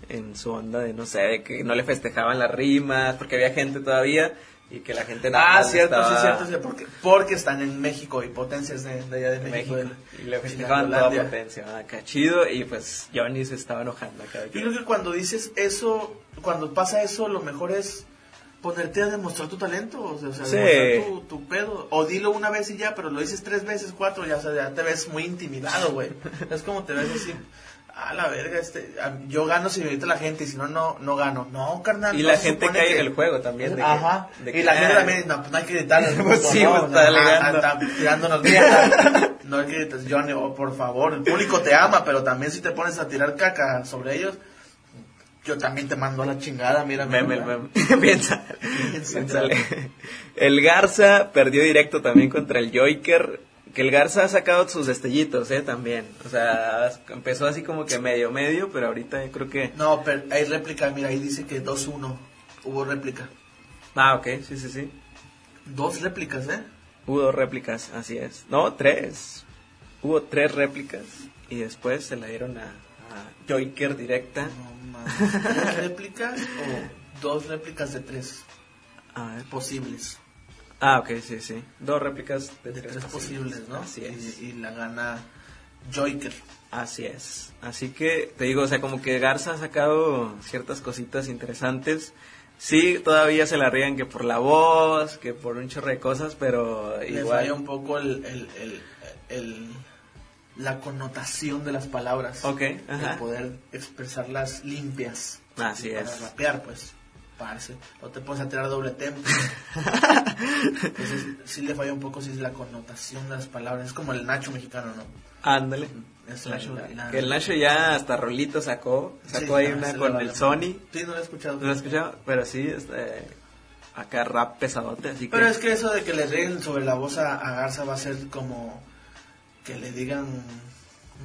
en su onda de, no sé, de que no le festejaban las rimas, porque había gente todavía, y que la gente nada Ah, cierto, estaba sí, cierto, sí, porque, porque están en México y potencias de, de allá de México. Y le festejaban toda potencia, acá chido, y pues Johnny se estaba enojando acá. Yo que- creo que cuando dices eso, cuando pasa eso, lo mejor es ponerte a demostrar tu talento, o sea, o sea, Sí. demostrar tu, tu pedo. O dilo una vez y ya, pero lo dices tres veces, cuatro, ya, o sea, ya te ves muy intimidado, güey. es como te ves así, a la verga, este, yo gano si me grita la gente y si no, no, no gano. No, carnal. Y no la gente cae que- en el juego también. De que- Ajá. de y que, la ah, gente también, no, pues no hay que gritarle. Pues sí, no, pues, no, está ah, está tirándonos. No hay que gritar, Johnny, oh, por favor, el público te ama, pero también si te pones a tirar caca sobre ellos, yo también te mando a la chingada, mira. Meme, meme. Piensa- Piensa. piénsale. El Garza perdió directo también contra el Joiker. Que el Garza ha sacado sus destellitos, ¿eh? También. O sea, empezó así como que medio, medio, pero ahorita yo creo que... No, pero hay réplica, mira, ahí dice que 2-1. Hubo réplica. Ah, ok, sí, sí, sí. Dos réplicas, ¿eh? Hubo dos réplicas, así es. No, tres. Hubo tres réplicas y después se la dieron a, a Joiker directa. No mames. ¿Tres réplicas o dos réplicas de tres A ver. posibles? Ah, ok, sí, sí. Dos réplicas de, De tres posibles, ¿no? Así es. Y, y la gana Joiker. Así es. Así que te digo, o sea, como que Garza ha sacado ciertas cositas interesantes. Sí, todavía se la rían que por la voz, que por un chorro de cosas, pero Le igual. falla un poco el, el, el, el- la connotación de las palabras. Ok, El ajá. poder expresarlas limpias. Así para es. rapear, pues. Parce. No te pones a tirar doble tempo. Entonces, sí le falla un poco si es la connotación de las palabras. Es como el Nacho mexicano, ¿no? Ándale. Es la- la- la- el Nacho ya hasta rolito sacó. Sacó Sí, ahí no, una con vale el. Sony. Sí, no lo he escuchado. No lo he escuchado, pero sí, este, acá rap pesadote, así que... Pero es que eso de que le ríen sobre la voz a, a Garza va a ser como que le digan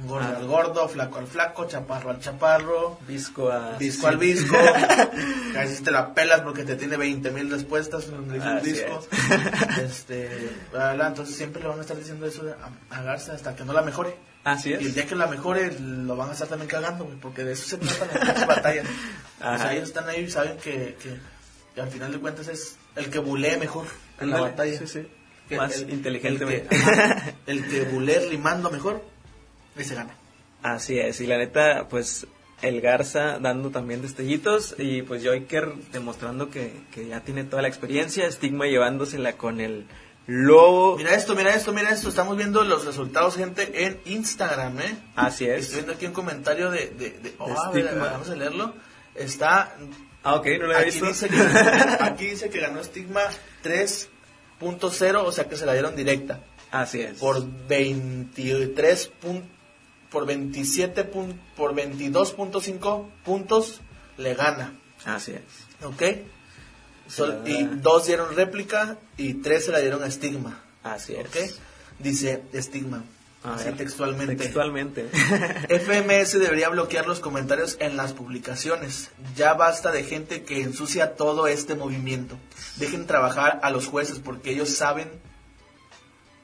gordo Ah. al gordo, flaco al flaco, chaparro al chaparro, Visco a... visco al visco. Casi te la pelas porque te tiene 20 mil respuestas un Así disco. Este, entonces siempre le van a estar diciendo eso a, a Garza hasta que no la mejore. Así Y el es. día que la mejore lo van a estar también cagando, güey, porque de eso se trata la batalla. O sea, ellos están ahí y saben que, que, que al final de cuentas es el que bulee mejor en la batalla. sí, sí. Más el- inteligentemente. El que, ajá, el que bulee rimando mejor, ese gana. Así es, y la neta, pues el Garza dando también destellitos y pues Joiker demostrando que, que ya tiene toda la experiencia, Stigma llevándosela con el lobo. Mira esto, mira esto, mira esto. Estamos viendo los resultados, gente, en Instagram, ¿eh? Así Estoy es. viendo aquí un comentario de... de, de- oh, a ver, vamos a leerlo. Está... Ah, ok, no lo había Aquí visto. dice, que, aquí dice que ganó Stigma 3.0, o sea que se la dieron directa. Así es. por 23 pun- por 27 pun- por 22.5 puntos le gana, Así es. ¿ok? Y da. dos dieron réplica y tres se la dieron a Stigma, Así es. ¿ok? Dice Stigma, A así ver, textualmente. Textualmente. FMS debería bloquear los comentarios en las publicaciones. Ya basta de gente que ensucia todo este movimiento. Dejen trabajar a los jueces porque ellos saben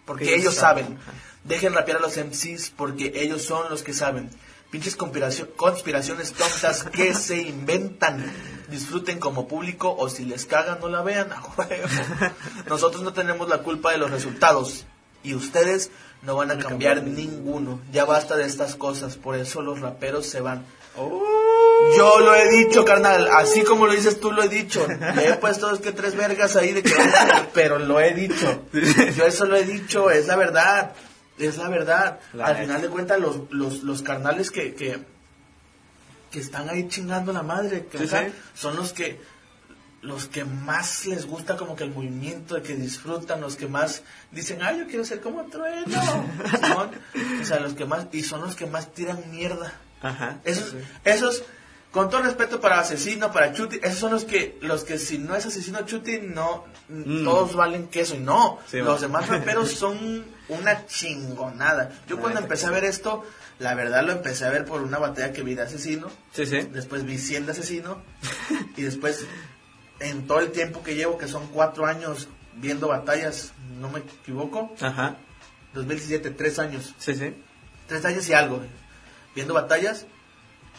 porque Ellos ellos saben, saben. Dejen rapear a los MCs porque ellos son los que saben. Pinches conspiración, conspiraciones tontas que se inventan. Disfruten como público o si les cagan no la vean. a huevo. Nosotros no tenemos la culpa de los resultados y ustedes no van a cambiar ninguno. Ya basta de estas cosas, por eso los raperos se van. Yo lo he dicho, carnal, así como lo dices tú lo he dicho. Le he puesto es que tres vergas ahí de que pero lo he dicho. Yo eso lo he dicho, es la verdad. Es la verdad. La Al neta. final de cuentas, los, los, los carnales que, que, que están ahí chingando la madre, que Sí, acá, sí. son los que los que más les gusta como que el movimiento, que disfrutan, los que más dicen, ay, yo quiero ser como Trueno. Simón. o sea, los que más, y son los que más tiran mierda. Ajá. Esos, sí. esos, con todo respeto para Asesino, para Chuti, esos son los que, los que si no es Asesino Chuti, no, Mm. todos valen queso. Y no, Sí, los man. demás raperos son una chingonada. Yo cuando empecé a ver esto, la verdad lo empecé a ver por una batalla que vi de Asesino. Sí, sí. Después vi 100 de Asesino. y después, en todo el tiempo que llevo, que son cuatro años viendo batallas, no me equivoco, Ajá. 2017, tres años Sí, sí. tres años y algo viendo batallas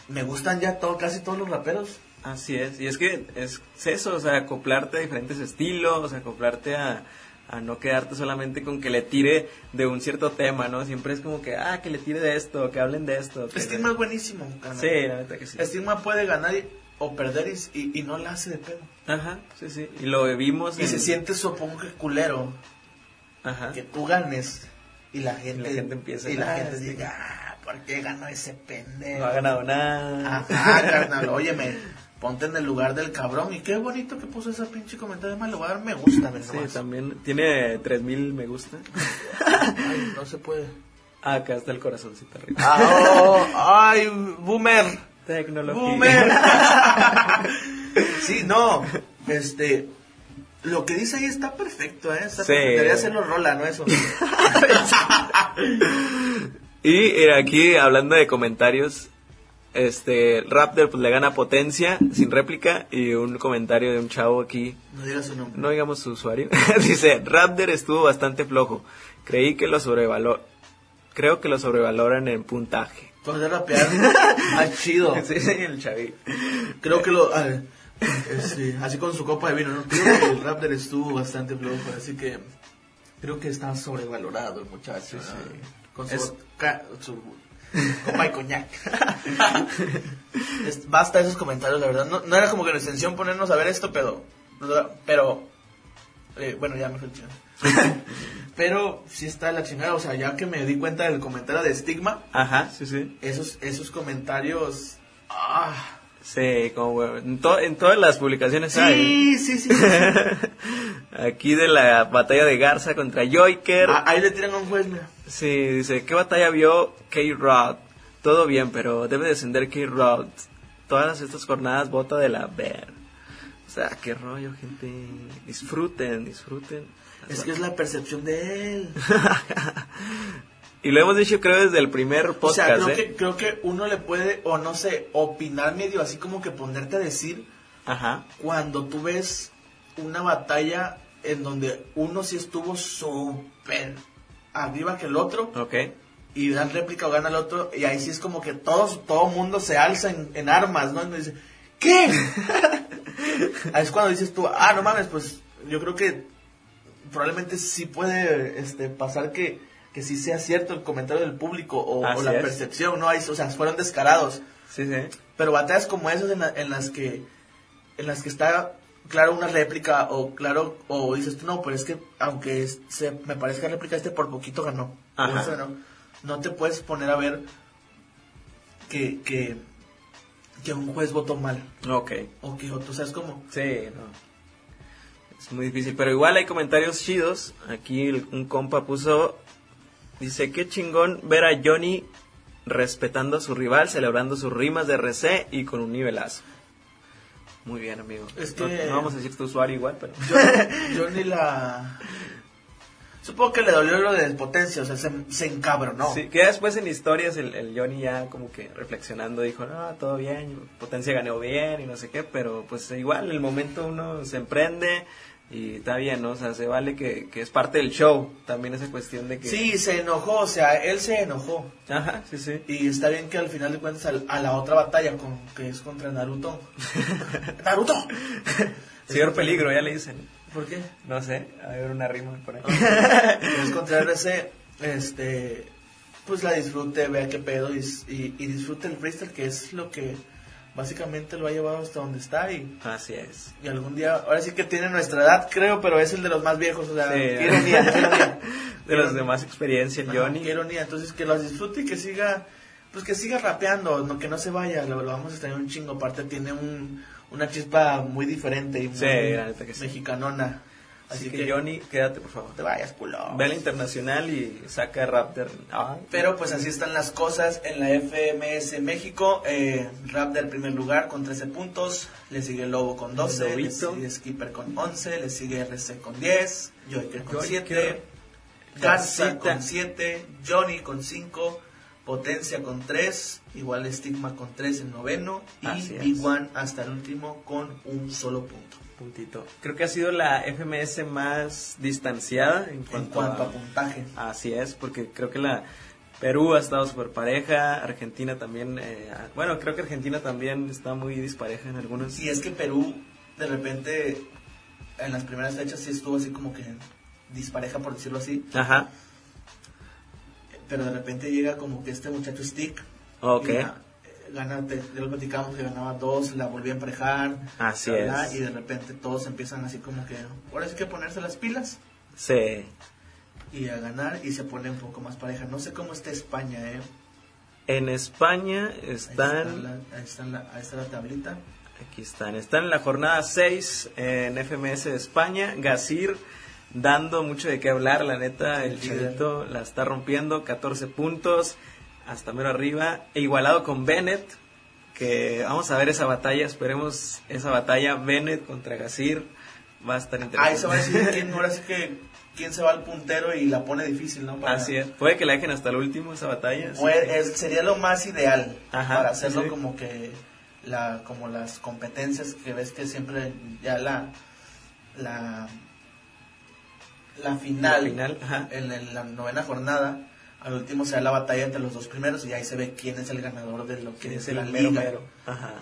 me gustan ya todo, casi todos los raperos Así es, y es que es eso, o sea, acoplarte a diferentes estilos, acoplarte a, a no quedarte solamente con que le tire de un cierto tema, ¿no? Siempre es como que, ah, que le tire de esto, que hablen de esto. que- Estigma es buenísimo. Sí, la que sí. Estigma puede ganar y- o perder y, y- y no la hace de pedo Ajá, sí, sí, y lo vimos y en- se siente supongo que culero Ajá, que tú ganes y la gente, la gente empiece, y la "Ah, gente diga ah, ¿por qué ganó ese pendejo? no ha ganado nada. Ajá, carnal, óyeme, ponte en el lugar del cabrón. Y qué bonito que puso ese pinche comentario. Además, le voy a dar me gusta, ven Sí, nomás. también tiene 3000 me gusta. Ay, no se puede. Ah, acá está el corazoncito arriba. Ah, oh, ay, boomer. Tecnología. Boomer. sí, no. Este. Lo que dice ahí está perfecto, ¿eh? Está Sí. Debería hacerlo rola, ¿no? Eso. Y eh, aquí, hablando de comentarios, este, Raptor pues, le gana potencia, sin réplica, y un comentario de un chavo aquí, No digas su nombre. no digamos su usuario, dice, Raptor estuvo bastante flojo, creí que lo sobrevalor, creo que lo sobrevaloran en puntaje. Por de rapear. Más chido. Sí, el chavi. Creo que lo. ah, este, así con su copa de vino, ¿no? Creo que el Raptor estuvo bastante flojo, así que. Creo que está sobrevalorado el muchacho. ¿no? Con su, Es- vodka- su copa de coñac. Es- basta esos comentarios, la verdad. No, no era como que nuestra intención ponernos a ver esto, pero. Pero. eh, bueno, ya me fue. Pero sí está la chingada, o sea, ya que me di cuenta del comentario de estigma, Ajá, sí, sí. esos, esos comentarios. Ah, Sí, como en, to- en todas las publicaciones hay. sí, sí, sí. sí. Aquí de la batalla de Garza contra Joyker. Ah, ahí le tiran a un juez, mira. Sí, dice, ¿qué batalla vio K-Rod? Todo bien, pero debe descender K-Rod. Todas estas jornadas bota de la ver. O sea, qué rollo, gente. Disfruten, disfruten. Es que es la percepción de él. y lo hemos dicho creo desde el primer O podcast, sea, creo ¿eh? que, creo que uno le puede, o no sé, opinar medio así como que ponerte a decir Ajá. cuando tú ves una batalla en donde uno sí estuvo súper arriba que el otro Ok. y dan réplica o gana el otro y ahí sí es como que todos, todo mundo se alza en, en armas, ¿no? Y me dice, ¿qué? ahí es cuando dices tú, ah, no mames, pues yo creo que probablemente sí puede este, pasar que, que sí sea cierto el comentario del público o, o la es. percepción, ¿no? Ahí, o sea, fueron descarados. Sí, sí. Pero batallas como esas en, la- en las que en las que está claro una réplica o claro o dices tú no, pero es que aunque es- se, me parezca réplica este por poquito ganó. O Ajá. este ganó. No te puedes poner a ver que que que un juez votó mal Ok. o que otro, o sea, es como Sí, no. Es muy difícil, pero igual hay comentarios chidos. Aquí el- un compa puso, dice, qué chingón ver a Johnny respetando a su rival, celebrando sus rimas de RC y con un nivelazo. Muy bien, amigo. Es No- que- no, vamos a decir tu usuario igual, pero... yo, ni la supongo que le dolió lo de potencia, o sea, se, se encabronó. Sí, que después en historias el, el Johnny ya como que reflexionando dijo, no, todo bien, Potencia ganó bien y no sé qué, pero pues igual en el momento uno se emprende, Y está bien, ¿no? O sea, se vale que, que es parte del show. También esa cuestión de que... Sí, se enojó, o sea, él se enojó. Ajá, sí, sí. Y está bien que al final de cuentas al- a, la otra batalla, con, que es contra Naruto. ¡Naruto! Señor Peligro, ya le dicen. ¿Por qué? No sé, a ver una rima por ahí. Es contra RC, este, pues la disfrute, vea qué pedo y, y, y disfrute el freestyle, que es lo que básicamente lo ha llevado hasta donde está y, Así es. y algún día, ahora sí que tiene nuestra edad, creo, pero es el de los más viejos, o sea, Sí. qué ironía, qué ironía. De los de más experiencia, el Johnny. Qué ironía, entonces que los disfrute y que siga, pues que siga rapeando, no, que no se vaya, lo, lo vamos a extrañar un chingo, aparte tiene un, una chispa muy diferente y muy Sí, neta que. Así, que, Johnny, quédate, por favor. te vayas, culo. Ve a la internacional y saca Raptor. Ay, Pero pues así están las cosas en la FMS México. Eh, Rap del primer lugar con 13 puntos. Le sigue Lobo con 12. Le sigue Skipper con 11. Le sigue RC con 10. Joker con Joker. 7. Garza con 7. Johnny con 5. Potencia con 3. Igual Stigma con 3 en noveno. Así Y One hasta el último con un solo punto. Puntito. Creo que ha sido la FMS más distanciada en En cuanto, cuanto a a... puntaje. Así es, porque creo que la Perú ha estado súper pareja, Argentina también, eh, bueno, creo que Argentina también está muy dispareja en algunos. Y es que Perú, de repente, en las primeras fechas sí estuvo así como que dispareja, por decirlo así. Ajá, Pero de repente llega como que este muchacho Stick. ok. y Gana, te- ya lo platicamos que ganaba dos, la volvía a emparejar. Así bla, es. Y de repente todos empiezan así como que, ahora sí que ponerse las pilas Sí, y a ganar y se pone un poco más pareja. No sé cómo está España, ¿eh? en España Ahí están... está la, ahí está la, ahí está la tablita. Aquí están. Están en la jornada 6 en FMS de España. Gasir dando mucho de qué hablar, la neta. El El chavito la está rompiendo. 14 puntos hasta mero arriba. E igualado con Bennett. Que vamos a ver esa batalla. Esperemos esa batalla. Bennett contra Gasir. Va a estar interesante. Ahí se va a decir quién, ahora sí que quién se va al puntero y la pone difícil, ¿no? Para- Así es. Puede que la dejen hasta el último esa batalla. sería lo más ideal Ajá, para hacerlo sí. como que la como las competencias que ves que siempre ya la la la final, La final, ajá. en, la novena jornada al último sea la batalla entre los dos primeros y ahí se ve quién es el ganador de lo que ¿Quién es, el mero mero? Ajá.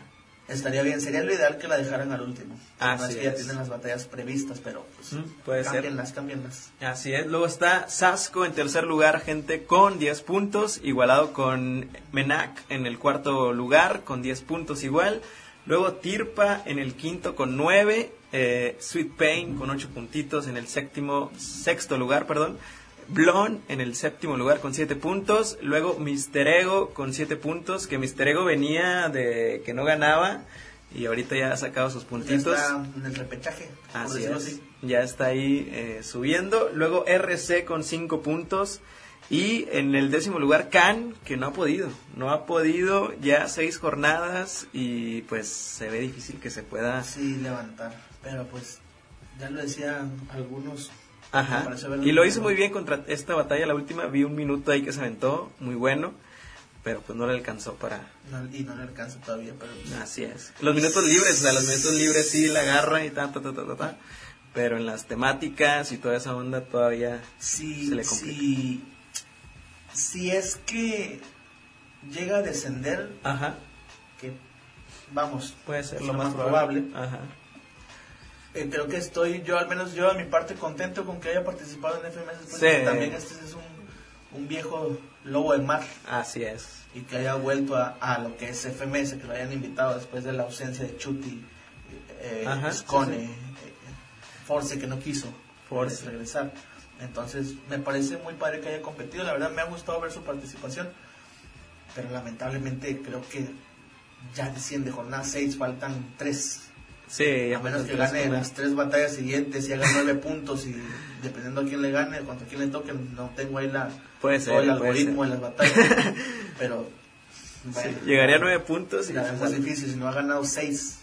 Estaría bien, sería lo ideal que la dejaran al último. no Así es que ya tienen las batallas previstas, pero pues Mm, puede ser. cámbienlas, cámbienlas. Así es, luego está Sasco en tercer lugar, gente, con 10 puntos, igualado con Menac en el cuarto lugar, con 10 puntos igual. Luego Tirpa en el quinto con 9, eh, Sweet Pain con 8 puntitos en el séptimo, sexto lugar, perdón. Blon en el séptimo lugar con 7 puntos. Luego Mister Ego con 7 puntos, que Mister Ego venía de que no ganaba y ahorita ya ha sacado sus Ya puntitos. está en el repechaje, Así es. así. Ya está ahí eh, subiendo. Luego RC con 5 puntos. Y en el décimo lugar Can, que no ha podido. No ha podido ya seis jornadas y pues se ve difícil que se pueda... Sí, levantar. Pero pues, ya lo decían algunos. Ajá. Y lo hizo muy bien contra esta batalla, la última. Vi un minuto ahí que se aventó, muy bueno. Pero pues no le alcanzó para... No, y no le alcanza todavía, pero pues, Así es. Los minutos libres, o sea, los minutos libres sí la agarra y ta, ta, ta, ta, ta, ta. Pero en las temáticas y toda esa onda todavía... si, Se le complica. si, si es que llega a descender, Ajá. que vamos, Puede ser lo más probable. Ajá. Eh, creo que estoy, yo al menos yo a mi parte contento con que haya participado en FMS, pues, Sí. también este es un, un viejo lobo de mar Así es. y que haya vuelto a, a lo que es FMS, que lo hayan invitado después de la ausencia de Chuti, eh, Ajá, Scone, sí, eh, Force que no quiso Force. regresar. Entonces me parece muy padre que haya competido, la verdad me ha gustado ver su participación, pero lamentablemente creo que ya de 100 de jornada 6 faltan 3. Sí, A menos que gane las tres batallas siguientes y haga 9 puntos y dependiendo a quién le gane, contra quién le toque, no tengo ahí la, Puede todo el algoritmo de las batallas. pero Sí, llegaría a nueve puntos y la vemos difícil, si no ha ganado 6.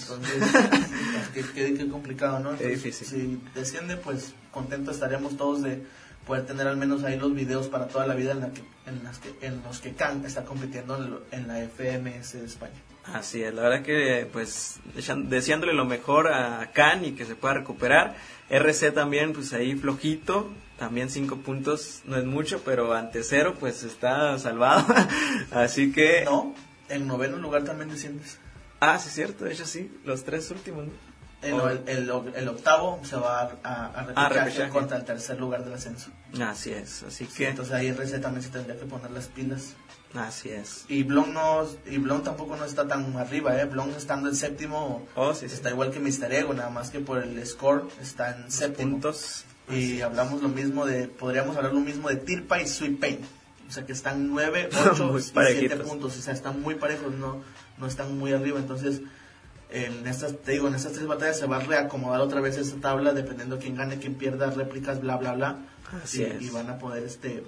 Entonces, qué, qué- qué complicado, ¿no? Entonces, difícil. Si desciende, pues contento estaremos todos de poder tener al menos ahí los videos para toda la vida en, la que, en, las que, en los que Khan está compitiendo en, lo- en la FMS de España. Así es, la verdad que pues deseándole lo mejor a Khan y que se pueda recuperar. RC también pues ahí flojito, también cinco puntos no es mucho, pero ante cero pues está salvado. Así que... No, en noveno lugar también desciendes. Ah, sí, es cierto, de hecho sí, los tres últimos. El, el, octavo se va a, a, repechaje, contra el tercer lugar del ascenso. Así es, así que... entonces ahí RC también se tendría que poner las pilas. Así es. Y Blon no y Blon tampoco no está tan arriba, eh. Blon estando en séptimo oh, sí, está igual que Mister Ego, nada más que por el score está en séptimo. Y hablamos lo mismo de podríamos hablar lo mismo de Tirpa y Sweet Pain. O sea, que están 9, 8 y 7 puntos, o sea, están muy parejos, no no están muy arriba, entonces en estas, te digo, en estas tres batallas se va a reacomodar otra vez esta tabla dependiendo quién gane, quién pierda, réplicas, bla, bla, bla. Así y, y van a poder este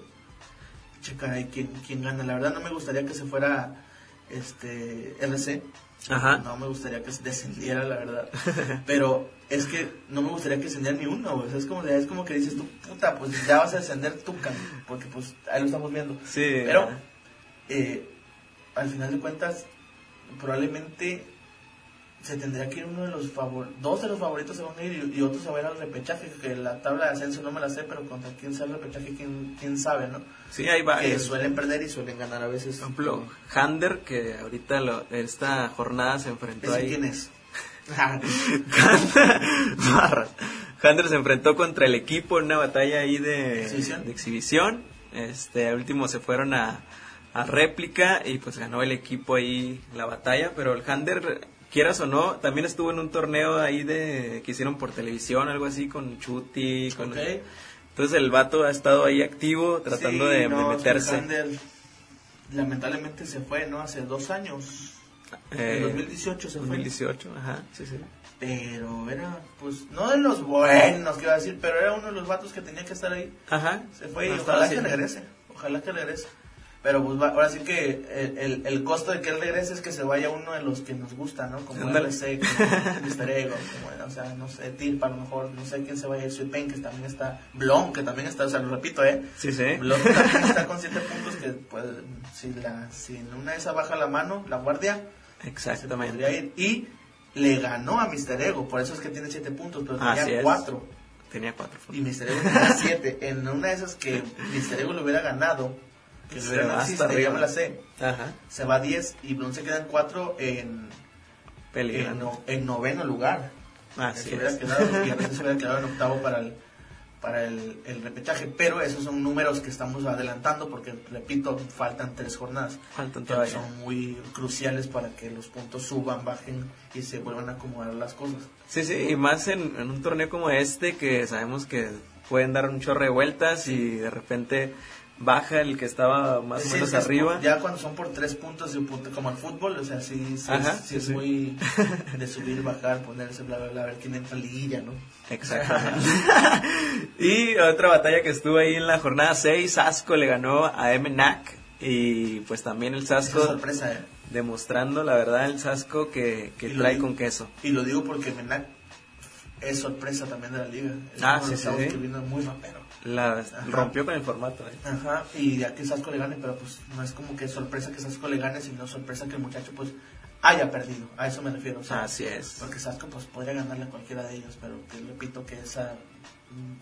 checar ahí quién, quién gana. La verdad no me gustaría que se fuera este RC. Ajá. No me gustaría que descendiera, la verdad. Pero es que no me gustaría que descendiera ni uno, es como, es como que dices tú, puta, pues ya vas a descender tú, porque pues ahí lo estamos viendo. Sí. Pero eh, al final de cuentas, probablemente se tendría que ir uno de los favoritos, dos de los favoritos se van a ir y, otros se van a ir al repechaje, que la tabla de ascenso no me la sé, pero contra quién sea el repechaje, quién, quién sabe, ¿no? Sí, ahí va. Que suelen perder y suelen ganar a veces. Por ejemplo, Hander, que ahorita lo, esta jornada se enfrentó ahí. quién es? Hander se enfrentó contra el equipo en una batalla ahí de ¿Exhibición? de exhibición. Este, al último se fueron a, a réplica y pues ganó el equipo ahí la batalla, pero el Hander quieras o no, también estuvo en un torneo ahí de que hicieron por televisión, algo así con Chuti, con entonces el vato ha estado ahí activo tratando de, meterse. lamentablemente se fue, ¿no? Hace dos años. en 2018 se 2018, ajá, sí, sí. Pero era, pues, no de los buenos, que iba a decir, pero era uno de los vatos que tenía que estar ahí. Ajá. Se fue y ojalá que regrese, ojalá que regrese. Pero pues ahora sí que el, el, costo de que él regrese es que se vaya uno de los que nos gusta, ¿no? Como RC, como Mister Ego, como, o sea, no sé, Tilpa a lo mejor, no sé quién se vaya, Sweet Pain, que también está, Blon, que también está, o sea, lo repito, ¿eh? Sí, sí. Blon también está con siete puntos que, pues, si, la, si en una de esas baja la mano, la guardia, Exactamente. ir. Y le ganó a Mister Ego, por eso es que tiene siete puntos, pero tenía cuatro. Tenía cuatro. Y Mister Ego tenía siete. En una de esas que Mister Ego le hubiera ganado, que se va hasta arriba. la C. Ajá. Se va a 10 y Blon se queda en 4 en, en, en, noveno lugar. Así se hubiera quedado, y a se hubiera quedado en octavo para el, para el, el, repechaje, pero esos son números que estamos adelantando porque, repito, faltan tres jornadas. Faltan todavía. Son muy cruciales para que los puntos suban, bajen y se vuelvan a acomodar las cosas. Sí, sí, y más en, en un torneo como este que sabemos que pueden dar un chorro de vueltas y de repente baja el que estaba más o menos arriba. ya cuando son por tres puntos, como el fútbol, o sea, sí, sí, es, muy de subir, bajar, ponerse, bla, bla, bla, a ver quién entra liguilla, ¿no? Exactamente. y otra batalla que estuvo ahí en la jornada 6, Sasco le ganó a MNAC y pues también el Sasco... sorpresa, ¿eh? Demostrando, la verdad, el Sasco que, que trae con queso. Y lo digo porque MNAC es sorpresa también de la liga. ah, sí, sí. muy rapero. La rompió con el formato. ¿eh? Ajá, y ya que Sasco le gane, pero pues no es como que sorpresa que Sasco le gane, sino sorpresa que el muchacho pues haya perdido. A eso me refiero. Así es. Porque Sasco pues podría ganarle a cualquiera de ellos, pero te repito que esa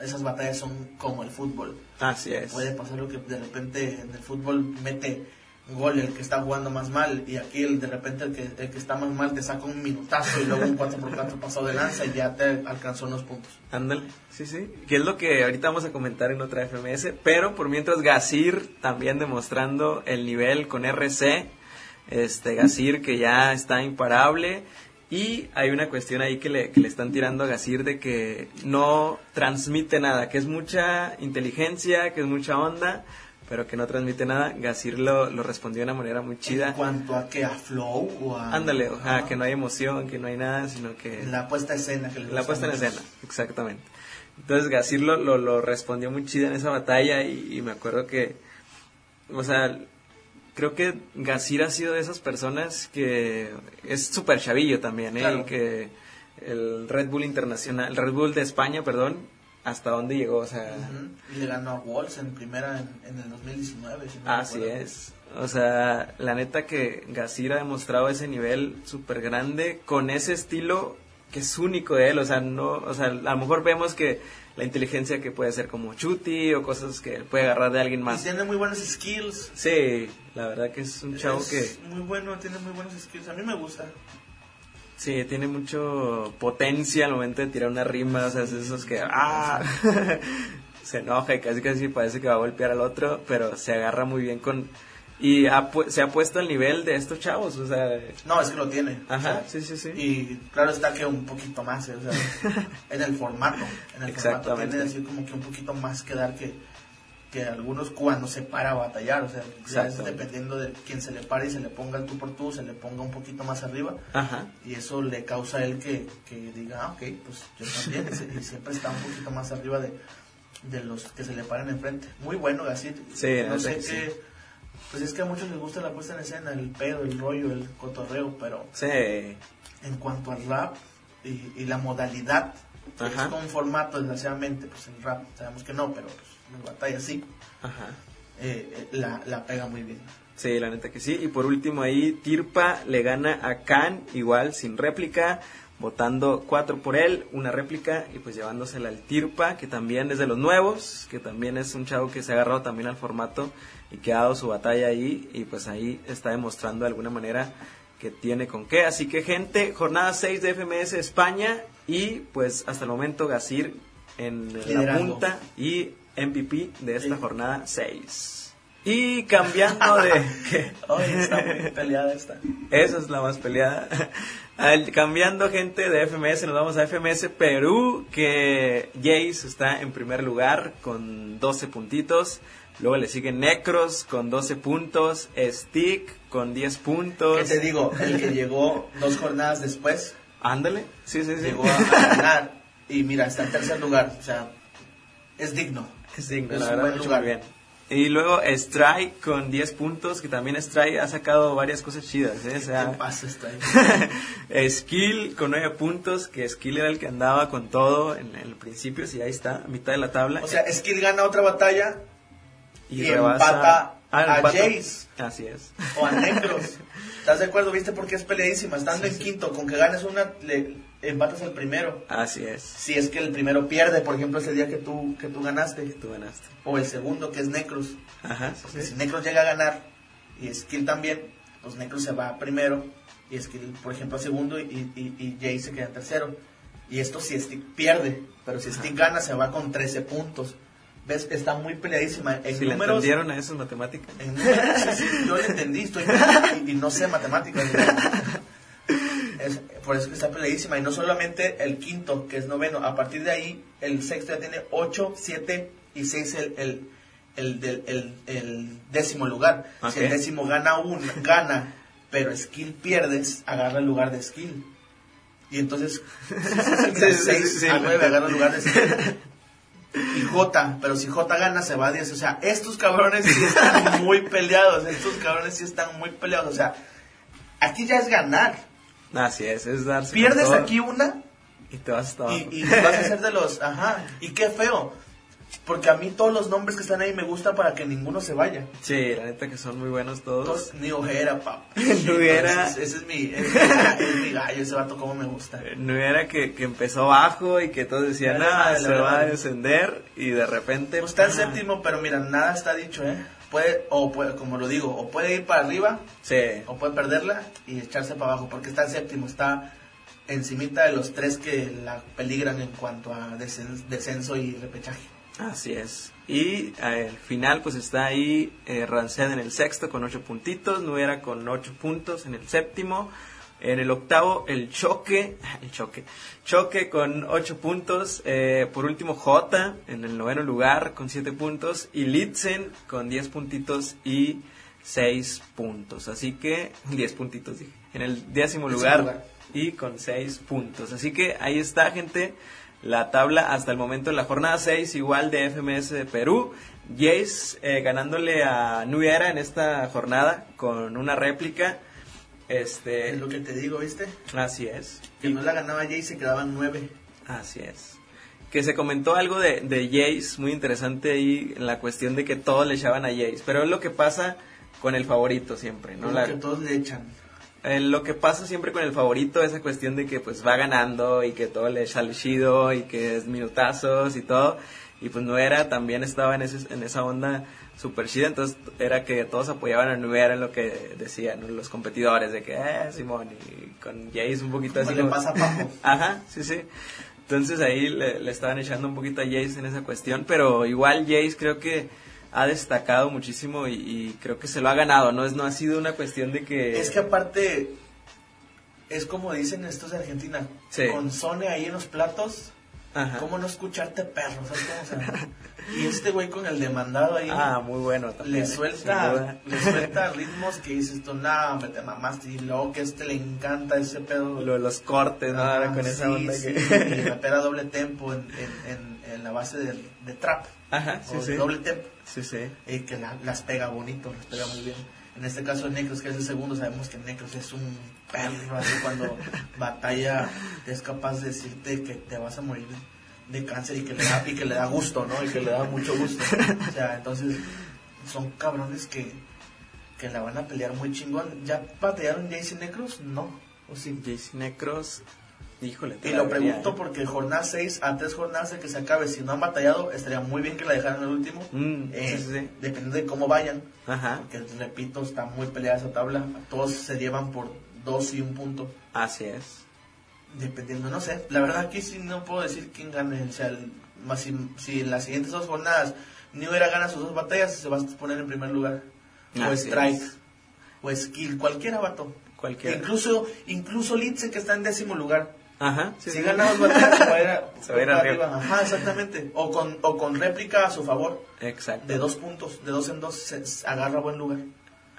esas batallas son como el fútbol. Así es. Puede pasar lo que de repente en el fútbol mete gol el que está jugando más mal y aquí el, de repente el que, el que está más mal te saca un minutazo y luego un 4x4 pasado de lanza y ya te alcanzó unos puntos. Ándale, sí, sí. Que es lo que ahorita vamos a comentar en otra FMS, pero por mientras Gasir también demostrando el nivel con RC, este Gasir que ya está imparable y hay una cuestión ahí que le, que le están tirando a Gasir de que no transmite nada, que es mucha inteligencia, que es mucha onda, pero que no transmite nada. Gasir lo, lo respondió de una manera muy chida. ¿En cuanto a que a flow o a...? Ándale, o sea, que no hay emoción, que no hay nada, sino que... La puesta en escena. Que la puesta en escena, exactamente. Entonces Gasir lo, lo, respondió muy chida en esa batalla y, me acuerdo que, o sea, creo que Gasir ha sido de esas personas que es súper chavillo también, ¿eh? Y que el Red Bull Internacional, el Red Bull de España, perdón, hasta dónde llegó, o sea... Y le ganó a Wolves en primera en, el 2019. así es. O sea, la neta que Gasir ha demostrado ese nivel súper grande con ese estilo que es único de él. O sea, no, o sea, a lo mejor vemos que la inteligencia que puede ser como Chuti o cosas que puede agarrar de alguien Y más. tiene muy buenos skills. Sí, la verdad que es un chavo Es que Muy bueno, tiene muy buenos skills. A mí me gusta. Sí tiene mucho potencia al momento de tirar una rima, o sea, es esos que ah, se enoja y casi casi parece que va a golpear al otro, pero se agarra muy bien con y ha pu- se ha puesto al nivel de estos chavos, o sea, No, es que lo tiene. ajá, O sea, sí, sí, sí. Y claro está que un poquito más, eh, o sea, en el formato. En el formato Exactamente. tiene así como que un poquito más que dar que, que algunos cuando se para a batallar. O sea, ya es Exactamente. dependiendo de quién se le pare y se le ponga el tú por tú, se le ponga un poquito más arriba. Ajá. Y eso le causa a él que, que diga, ah, ok, pues yo también. y siempre está un poquito más arriba de, de los que se le paran enfrente. Muy bueno, así. Sí, no sé que qué. sí. Pues es que a muchos les gusta la puesta en escena, el pedo, el rollo, el cotorreo, pero Sí. en cuanto al rap y, y la modalidad, Ajá. es con un formato, desgraciadamente, pues el rap sabemos que no, pero pues en batalla sí, Ajá. eh, eh, la, la pega muy bien. Sí, la neta que sí. Y por último ahí, Tirpa le gana a Khan, igual sin réplica, votando cuatro por él, una réplica y pues llevándosela al Tirpa, que también es de los nuevos, que también es un chavo que se ha agarrado también al formato y que ha dado su batalla ahí y pues ahí está demostrando de alguna manera que tiene con qué. Así que gente, jornada 6 de FMS España y pues hasta el momento Gasir en la punta y MVP de esta Sí. jornada 6. Y cambiando de... ¿qué? Ay, está muy peleada esta. Esa es la más peleada. Al- cambiando gente de FMS, nos vamos a FMS Perú, que Jace está en primer lugar con 12 puntitos. Luego le sigue Necros con 12 puntos, Stick con 10 ¿Qué puntos. te digo? El que llegó dos jornadas después, Ándale, sí, sí, sí. llegó a, a ganar y mira, está en tercer lugar, o sea, es digno. La verdad, muy bien. Y luego Strike con 10 puntos, que también Strike ha sacado varias cosas chidas, ¿eh? O sea, ¿Qué pasa? Skill con 9 puntos, que Skill era el que andaba con todo en el principio, sí, ahí está, a mitad de la tabla. O sea, Skill gana otra batalla y rebasa- empata Ah, a empata. Jace. Así es. o a Necros. ¿Estás de acuerdo? ¿Viste por qué es peleadísima? Estando en quinto, con que ganes una, le empatas al primero. Así es. Si es que el primero pierde, por ejemplo, ese día que tú, que tú ganaste. Tú ganaste. O el segundo, que es Necros. Ajá. Porque si Necros llega a ganar y Skill también, pues Necros se va primero y Skill, por ejemplo, a segundo y, y, y Jay se queda en tercero. Y esto si Stick pierde, pero si Stick gana se va con 13 puntos. ¿Ves? Está muy peleadísima. En Si le números, entendieron a esas matemáticas. en números, sí, sí, yo lo entendí, estoy y, y no sé matemáticas. Es- por eso que está peleadísima. Y no solamente el quinto, que es noveno. A partir de ahí, el sexto ya tiene 8, 7 y 6 el, el, el, del- el- el décimo lugar. Si el décimo gana un, gana, pero Skill pierdes, agarra el lugar de Skill. Y entonces, Sí, sí, sí, 6 sí, a lo 9 entendí. agarra el lugar de Skill. Y J, pero si J gana se va a 10. O sea, estos cabrones sí están muy peleados. Estos cabrones sí están muy peleados. O sea, aquí ya es ganar. Así es, es darse. Pierdes aquí una Y te vas abajo. y, y vas a ser de los. Ajá. Y qué feo. Porque a mí todos los nombres que están ahí me gustan para que ninguno se vaya. Sí, la neta que son muy buenos todos. Todos, ni ojera, papá. Ni ojera. Ese, es- ese es mi, es, es mi gallo, ese vato como me gusta. No era que, que empezó bajo y que todos decían, nada, se va a descender y de repente... Pues está en séptimo, pero mira, nada está dicho, ¿eh? Puede, o puede, como lo digo, o puede ir para arriba Sí, o puede perderla y echarse para abajo, porque está en séptimo, está encimita de los tres que la peligran en cuanto a descenso y repechaje. Así es. Y al final pues está ahí eh, Ranced en el sexto con ocho puntitos, Nuera con ocho puntos en el séptimo. En el octavo, el choque, el choque, choque con ocho puntos. eh, por último, J en el noveno lugar con siete puntos. Y Litzen con diez puntitos y seis puntos. Así que, diez puntitos dije. En el décimo Décimo lugar, lugar. y con seis puntos. Así que ahí está, gente. La tabla hasta el momento en la jornada 6, igual de FMS de Perú. Jace eh, ganándole a Nuera en esta jornada con una réplica. Este, Es lo que te digo, ¿viste? así es. Que no la ganaba Jay y se quedaban nueve. Así es. Que se comentó algo de, de Jace muy interesante ahí en la cuestión de que todos le echaban a Jace. Pero es lo que pasa con el favorito siempre, ¿no? Como La- que todos le echan. Eh, lo que pasa siempre con el favorito, esa cuestión de que pues va ganando y que todo le sale chido y que es minutazos y todo. Y pues Nuera también estaba en, ese, en esa onda super chida, entonces era que todos apoyaban a Nuera en lo que decían los competidores, de que, eh, Simón, y con Jace un poquito así le como- pasa a. Ajá, sí, sí. Entonces ahí le, le estaban echando un poquito a Jace en esa cuestión, pero igual Jace creo que ha destacado muchísimo y, y creo que se lo ha ganado, ¿no? Es, no ha sido una cuestión de que... Es que aparte, es como dicen estos de Argentina, Sí. con Sone ahí en los platos, Ajá. ¿cómo no escucharte perro? ¿Sabes cómo? O sea, y este güey con el demandado ahí, Ah, muy bueno también. le sin suelta, le suelta ritmos que dices tú, nah, me te mamaste, y luego que a este le encanta ese pedo. Lo de los cortes, ¿no? Ahora con esa onda sí, que... y rapera doble tempo en, en, en, en la base de, de trap, Ajá, sí, o de sí. doble tempo. Sí, sí. y que la- las pega bonito, las pega muy bien. En este caso Necros, que es el segundo, sabemos que Necros es un perro, así cuando batalla es capaz de decirte que te vas a morir de cáncer y que le da, y que le da gusto, ¿no? Y que le da mucho gusto. O sea, entonces son cabrones que, que la van a pelear muy chingón. ¿Ya batallaron y Necros? No. ¿O sí? JC Necros, híjole. Y lo pregunto ¿eh? porque jornada 6 a 3 jornadas de que se acabe, si no han batallado, estaría muy bien que la dejaran el último. Mm, Eh, sí, sí, sí. Dependiendo de cómo vayan. Ajá, Que repito, está muy peleada esa tabla. Todos se llevan por dos y un punto. así es. Dependiendo, no sé. La verdad aquí sí no puedo decir quién gane. O sea, el- más si, si en las siguientes dos jornadas New Era gana sus dos batallas, se va a poner en primer lugar. o Strike. es. O Skill. Cualquiera vato. Cualquiera. Incluso, incluso Litze que está en décimo lugar. Ajá, sí, si sí. batallas, se va a ir, a- Se va a ir para arriba. Ajá, exactamente. O con, o con réplica a su favor. Exacto. De dos puntos, de dos en dos, se, agarra buen lugar.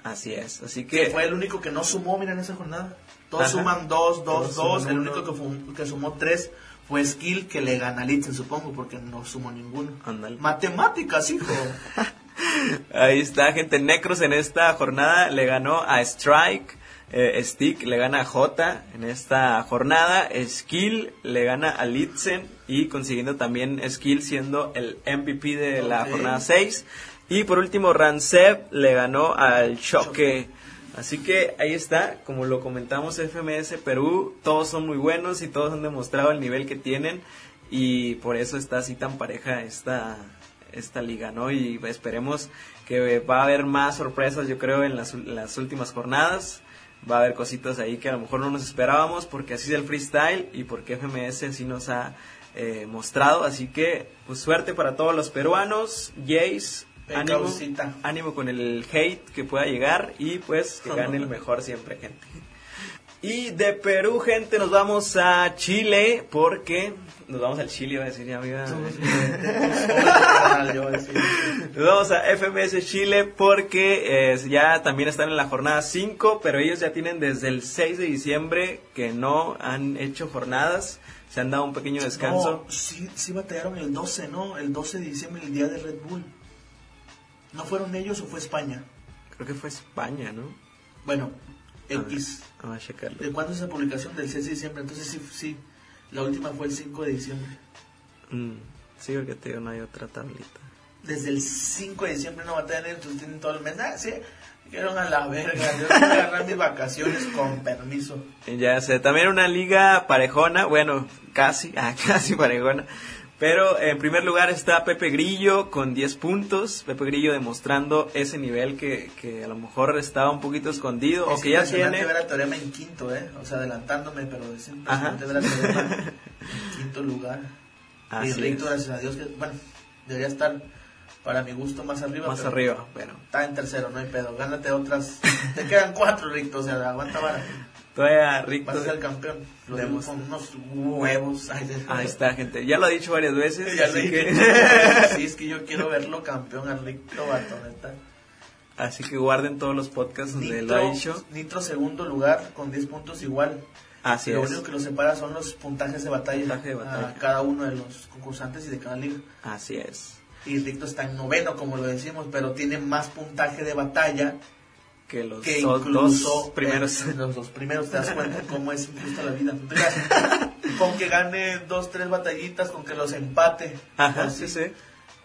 Así es. Así que que fue el único que no sumó, mira, en esa jornada. Todos Ajá. suman dos, dos, Todos dos. El único que, fum- que sumó tres fue Skill, que le gana a Litzen, supongo, porque no sumó ninguno. Ándale. Matemáticas, hijo. Ahí está, gente. Necros en esta jornada le ganó a Strike. Eh, Stick le gana a J en esta jornada. Skill le gana a Litzen. Y consiguiendo también Skill siendo el MVP de la jornada 6. Y por último, Rancev le ganó al Choque. Así que ahí está, como lo comentamos, FMS Perú, todos son muy buenos y todos han demostrado el nivel que tienen y por eso está así tan pareja esta, esta liga, ¿no? Y esperemos que va a haber más sorpresas, yo creo, en las, en las últimas jornadas. Va a haber cositas ahí que a lo mejor no nos esperábamos porque así es el freestyle y porque FMS así nos ha eh, mostrado. Así que, pues suerte para todos los peruanos. Jace, ánimo, ánimo con el hate que pueda llegar y pues que gane el mejor siempre, gente. Y de Perú, gente, nos vamos a Chile porque nos vamos al Chile, iba a decir ya, amiga. Nos vamos a FMS Chile porque eh, ya también están en la jornada 5, pero ellos ya tienen desde el 6 de diciembre que no han hecho jornadas, se han dado un pequeño descanso. No, sí, sí batallaron el 12, ¿no? El 12 de diciembre, el día de Red Bull. ¿No fueron ellos o fue España? Creo que fue España, ¿no? Bueno, A ver, X. A. ¿De cuándo es esa publicación? Del 6 de diciembre. Entonces sí, sí. La última fue el 5 de diciembre. Mm, sí, porque te digo, no hay otra tablita. Desde el 5 de diciembre no batallan ellos, entonces tienen todo el mes. Ah, sí, quiero a la verga. Yo quiero agarrar mis vacaciones con permiso. Ya sé, también una liga parejona, bueno, casi, ah, casi parejona. Pero en primer lugar está Pepe Grillo con 10 puntos. Pepe Grillo demostrando ese nivel que, que a lo mejor estaba un poquito escondido o Es que ya tiene. ver a Teorema en quinto, ¿eh? O sea, adelantándome, pero es Ajá. impresionante ver a Teorema en quinto lugar. Así y Ricto, es. gracias a Dios, que, bueno, debería estar para mi gusto más arriba. Más pero arriba, pero Está en tercero, no hay pedo. Gánate otras. Te quedan cuatro, Ricto, o sea, aguanta vara. Todavía Rick. Vas a ser el campeón. Lo digo con unos huevos. Ay, Ahí está, gente. Ya lo ha dicho varias veces. Ya así, que, Sí, es que yo quiero verlo campeón al vato, neta. así que guarden todos los podcasts donde lo ha Nitro, dicho. Nitro segundo lugar con 10 puntos igual. Así lo es. único que los separa son los puntajes de batalla, Puntaje de batalla. a cada uno de los concursantes y de cada liga. Así es. Y Ricto está en noveno, como lo decimos, pero tiene más puntaje de batalla Que los que dos, incluso primeros. los dos primeros. Te das cuenta cómo es injusta la vida. Con que gane dos, tres batallitas, con que los empate. Ajá, así, sí, sí.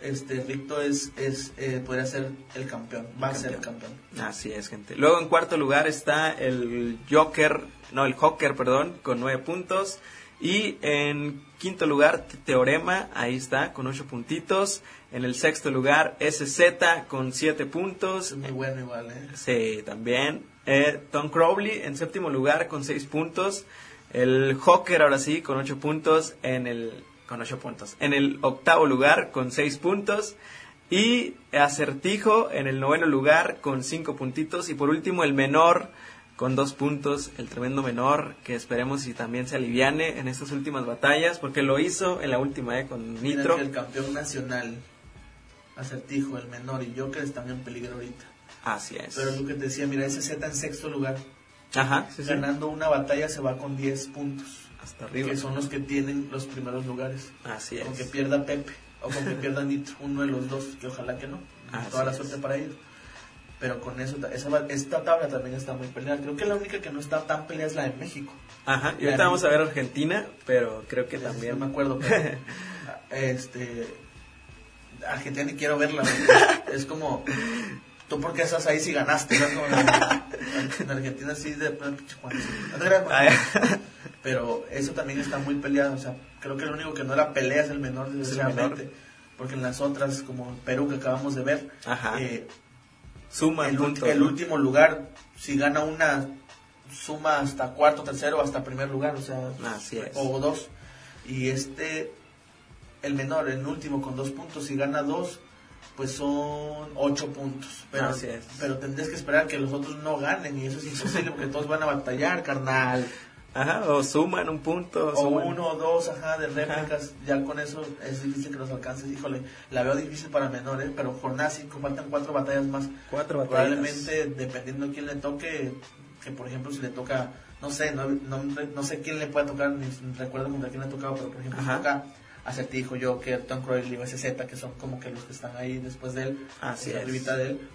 este Ricto es, es eh, podría ser el campeón, va a ser el campeón. Así es, gente. Luego en cuarto lugar está el Joker, no, el Joker, perdón, con nueve puntos. Y en quinto lugar, Teorema, ahí está, con ocho puntitos. En el sexto lugar, SZ con siete puntos. Es muy bueno igual, ¿eh? Sí, también. Eh, Tom Crowley en séptimo lugar con seis puntos. El Joker ahora sí con ocho puntos en el con ocho puntos. En el octavo lugar con seis puntos. Y Acertijo en el noveno lugar con cinco puntitos. Y por último el menor con dos puntos, el tremendo menor, que esperemos si también se aliviane en estas últimas batallas, porque lo hizo en la última eh, con Nitro. el campeón nacional, Acertijo, el menor y Joker están en peligro ahorita. Así es. Pero lo que te decía, mira, ese Z en sexto lugar. Ajá, Ganando una batalla se va con 10 puntos. Hasta arriba. Que son los que tienen los primeros lugares. Así es. Aunque pierda Pepe o con que pierda Nitro, uno de los dos, que ojalá que no. Toda la suerte para ellos. Pero con eso, esa, esta tabla también está muy peleada. Creo que la única que no está tan peleada es la de México. Ajá, y ahorita vamos a ver Argentina, pero creo que también. No me acuerdo, este. Argentina ni quiero verla. es como. ¿Tú por qué estás ahí si ganaste? en Argentina sí de. Pero eso también está muy peleado. O sea, creo que lo único que no era pelea es el menor, desgraciadamente. Porque en las otras, como Perú que acabamos de ver, Ajá. Eh, suma el, el último lugar, si gana una, suma hasta cuarto, tercero, hasta primer lugar, o sea, o dos. Y este, el menor, el último con dos puntos, si gana dos, pues son ocho puntos. Pero, pero tendrías que esperar que los otros no ganen y eso es imposible porque todos van a batallar, carnal. Ajá, o suman un punto. O uno o dos, ajá, de réplicas. Ya con eso es difícil que los alcances. Híjole, la veo difícil para menores, pero jornada 5 faltan cuatro batallas más. Cuatro batallas. Probablemente, dependiendo de quién le toque, que por ejemplo si le toca, no sé, no, no, no sé quién le puede tocar, ni recuerdo contra quién le ha tocado, pero por ejemplo si toca Acertijo, Joker, Tom Croyle y SZ, que son como que los que están ahí después de él, Así es. de él,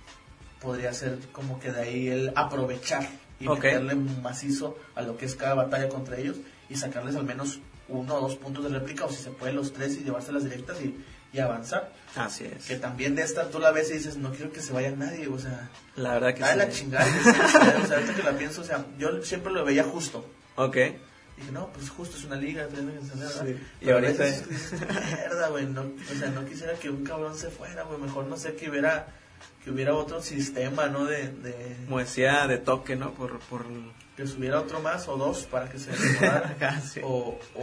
podría ser como que de ahí el aprovechar y meterle macizo a lo que es cada batalla contra ellos y sacarles al menos uno o dos puntos de réplica o si se puede los tres y llevárselas directas y, y avanzar. Así es. Que también de esta tú la ves y dices, no quiero que se vaya nadie, o sea... La verdad que sí. la chingada. o sea, ahorita que la pienso, o sea, yo siempre lo veía justo. Ok. Dije, no, pues justo es una liga. Sí. Y ahorita... mierda, güey, no, o sea, no quisiera que un cabrón se fuera, güey, mejor no sé que hubiera que hubiera otro sistema, ¿no? De, de... Como decía, de toque, ¿no? Por, por... Que subiera otro más o dos para que se o, o...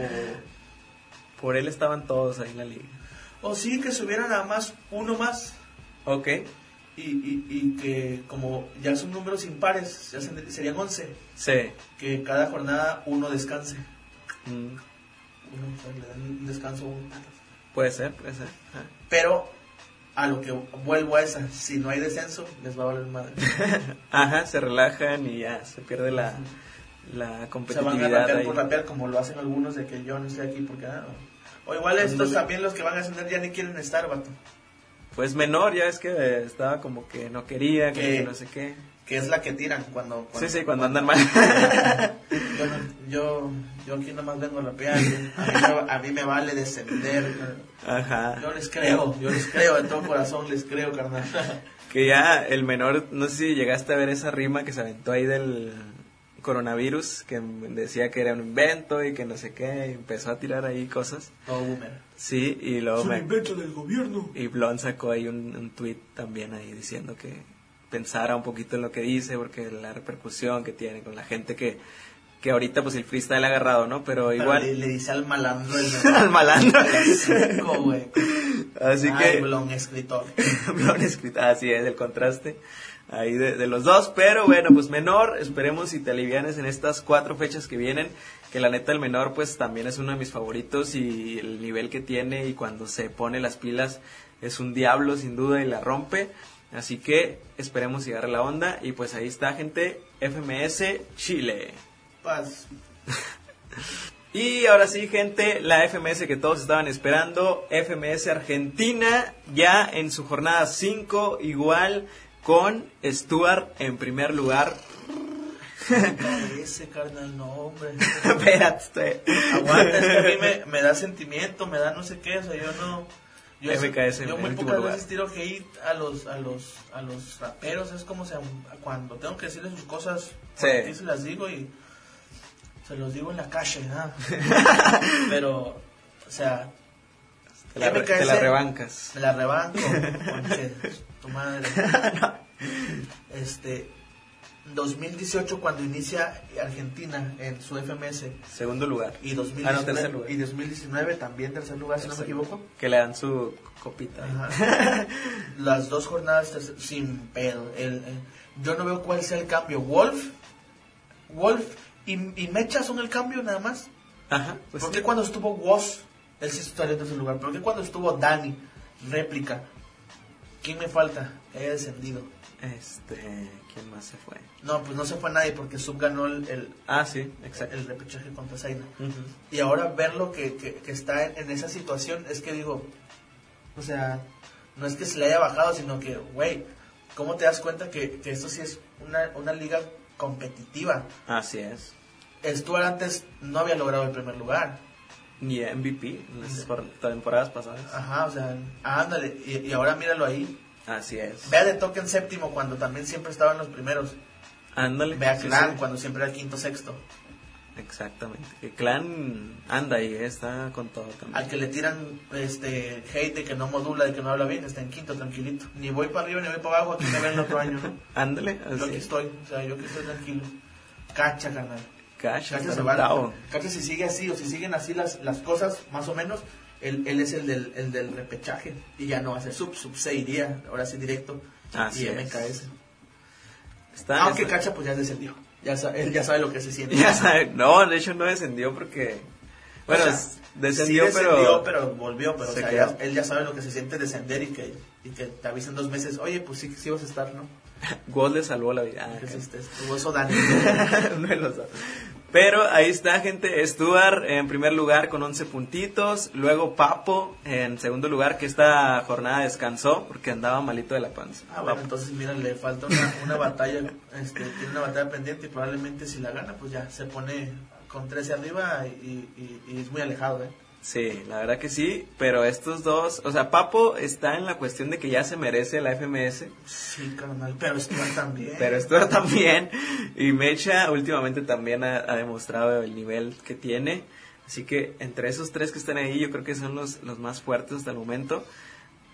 Por él estaban todos ahí en la liga. O sí, que subiera nada más uno más. Ok. Y, y, y que como ya son números impares, ya serían 11. Sí. Que cada jornada uno descanse. Mm. Uno, le dan un descanso. Puede ser, puede ser. Pero a lo que vuelvo a esa, si no hay descenso, les va a valer madre. Ajá, se relajan y ya se pierde la, la competitividad. Se van a rapear por rapear como lo hacen algunos de que yo no estoy aquí porque... Ah, o igual estos también los que van a ascender ya ni quieren estar, vato. Pues menor, ya es que estaba como que no quería, que, no sé qué. Que es la que tiran cuando... sí, sí, cuando, andan mal. yo, yo, aquí nomás vengo a rapear. A a mí me vale descender. Ajá. Yo les creo, yo les creo, de todo corazón les creo, carnal. Que ya el menor, no sé si llegaste a ver esa rima que se aventó ahí del coronavirus, que decía que era un invento y que no sé qué, y empezó a tirar ahí cosas. Todo boomer. Sí, y luego... Es un invento del gobierno. Y Blon sacó ahí un, un tweet también ahí diciendo que pensara un poquito en lo que dice, porque la repercusión que tiene con la gente que que ahorita pues el freestyle ha agarrado, ¿no? Pero igual... le, dice al malandro el Al malandro. güey. Así que... Blon escritor. blon escritor, así es, el contraste ahí de, los dos. Pero bueno, pues menor, esperemos si te alivianes en estas cuatro fechas que vienen. Que la neta el menor pues también es uno de mis favoritos y el nivel que tiene y cuando se pone las pilas es un diablo sin duda y la rompe. Así que esperemos llegar a la onda y pues ahí está gente, FMS Chile. Y ahora sí, gente, la FMS que todos estaban esperando, FMS Argentina, ya en su jornada 5, igual con Stuart en primer lugar. Ese carnal, no, hombre. Espérate. Aguanta, es que a mí me, me, da sentimiento, me da no sé qué, o sea, yo no, Yo, MKS yo muy pocas lugar. veces tiro hate a los, a los, a los raperos, es como se, cuando tengo que decirles sus cosas, Sí. se las digo y se los digo en la calle, ¿no? Pero, o sea, Te la, MKS, te la rebancas. me la rebanco, conche, tu madre. Este, 2018 cuando inicia Argentina en su FMS Segundo lugar. y Ah, no, 2019, tercer lugar. y 2019 también tercer lugar, si no me equivoco. Que le dan su copita. Ajá. Las dos jornadas tercer- sin pedo. El, el- yo no veo cuál sea el cambio. Wolf, Wolf y, y Mecha son el cambio nada más. Ajá, pues ¿Por sí. qué cuando estuvo Woz, él sí estaría en tercer lugar? ¿Por qué cuando estuvo Dani, réplica? ¿Quién me falta? Que haya descendido. Este, ¿quién más se fue? No, pues no se fue nadie porque Sub ganó el, el, Ah, sí, exacto. el repechaje contra Zaina. Y ahora verlo que, que, que está en, en esa situación es que digo, o sea, no es que se le haya bajado, sino que, güey, ¿cómo te das cuenta que, que esto sí es una, una liga competitiva? Así es. Stuart antes no había logrado el primer lugar. Ni MVP en las por- temporadas pasadas. Ajá, o sea, ándale, y, y ahora míralo ahí. Así es. Ve a de Token séptimo cuando también siempre estaba en los primeros. Ándale. Ve a sí, Clan sí. cuando siempre era quinto sexto. Exactamente. El clan anda ahí, está con todo también. Al que le tiran este hate de que no modula, de que no habla bien, está en quinto tranquilito. Ni voy para arriba ni voy para abajo, aquí me ven el otro año, ¿no? Ándale, Yo aquí estoy, o sea, yo aquí estoy tranquilo. Cacha, carnal. Cacha está se va. Cacha si sigue así, o si siguen así las, las cosas, más o menos, él, él es el del, el del repechaje. Y ya no va a ser sub, sub se iría, ahora sí directo. Así y. MKS. Está, Aunque está- Cacha pues ya descendió. Ya sa- él ya sabe lo que se siente. Ya sabe, no, de hecho no descendió porque... Bueno, O sea, es- descendió, sí descendió, pero... pero volvió, pero o se sea, ya- él ya sabe lo que se siente descender y que, y que te avisen dos meses, oye, pues sí, sí vas a estar, ¿no? Gol le salvó la vida. Ah, es este, Dani. Uno de los dos. Pero ahí está, gente. Stuart en primer lugar con 11 puntitos. Luego Papo en segundo lugar, que esta jornada descansó porque andaba malito de la panza. Ah, bueno, entonces mira, le falta una, una batalla, este, tiene una batalla pendiente y probablemente si la gana, pues ya se pone con 13 arriba y, y- y es muy alejado, ¿eh? Sí, la verdad que sí. Pero estos dos, o sea, Papo está en la cuestión de que ya se merece la FMS. Sí, carnal, pero Stuart también. Pero Stuart también. Y Mecha últimamente también ha, ha demostrado el nivel que tiene. Así que entre esos tres que están ahí, yo creo que son los, los más fuertes hasta el momento.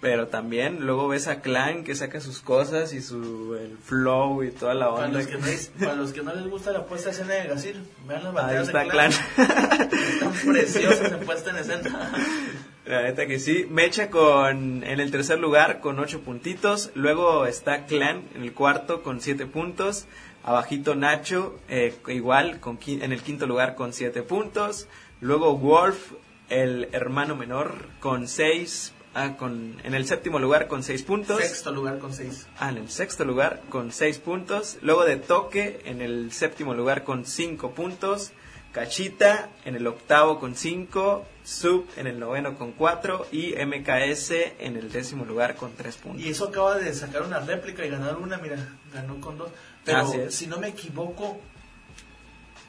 Pero también luego ves a Clan que saca sus cosas y su el flow y toda la para, onda. los que no, es- para los que no les gusta la puesta en escena de Gasir, vean las Ahí batallas está de Clan. Están preciosas en puesta en escena. La neta que sí. Mecha con en el tercer lugar con ocho puntitos. Luego está Clan en el cuarto con siete puntos. Abajito Nacho eh, igual con, en el quinto lugar con siete puntos. Luego Wolf, el hermano menor, con seis. Ah, con, en el séptimo lugar con seis puntos. Sexto lugar con 6. Ah, en el sexto lugar con 6 puntos. Luego de Toque en el séptimo lugar con 5 puntos. Cachita en el octavo con 5. Sub en el noveno con 4. Y MKS en el décimo lugar con 3 puntos. Y eso acaba de sacar una réplica y ganar una, mira, ganó con dos. Pero Así es. si no me equivoco,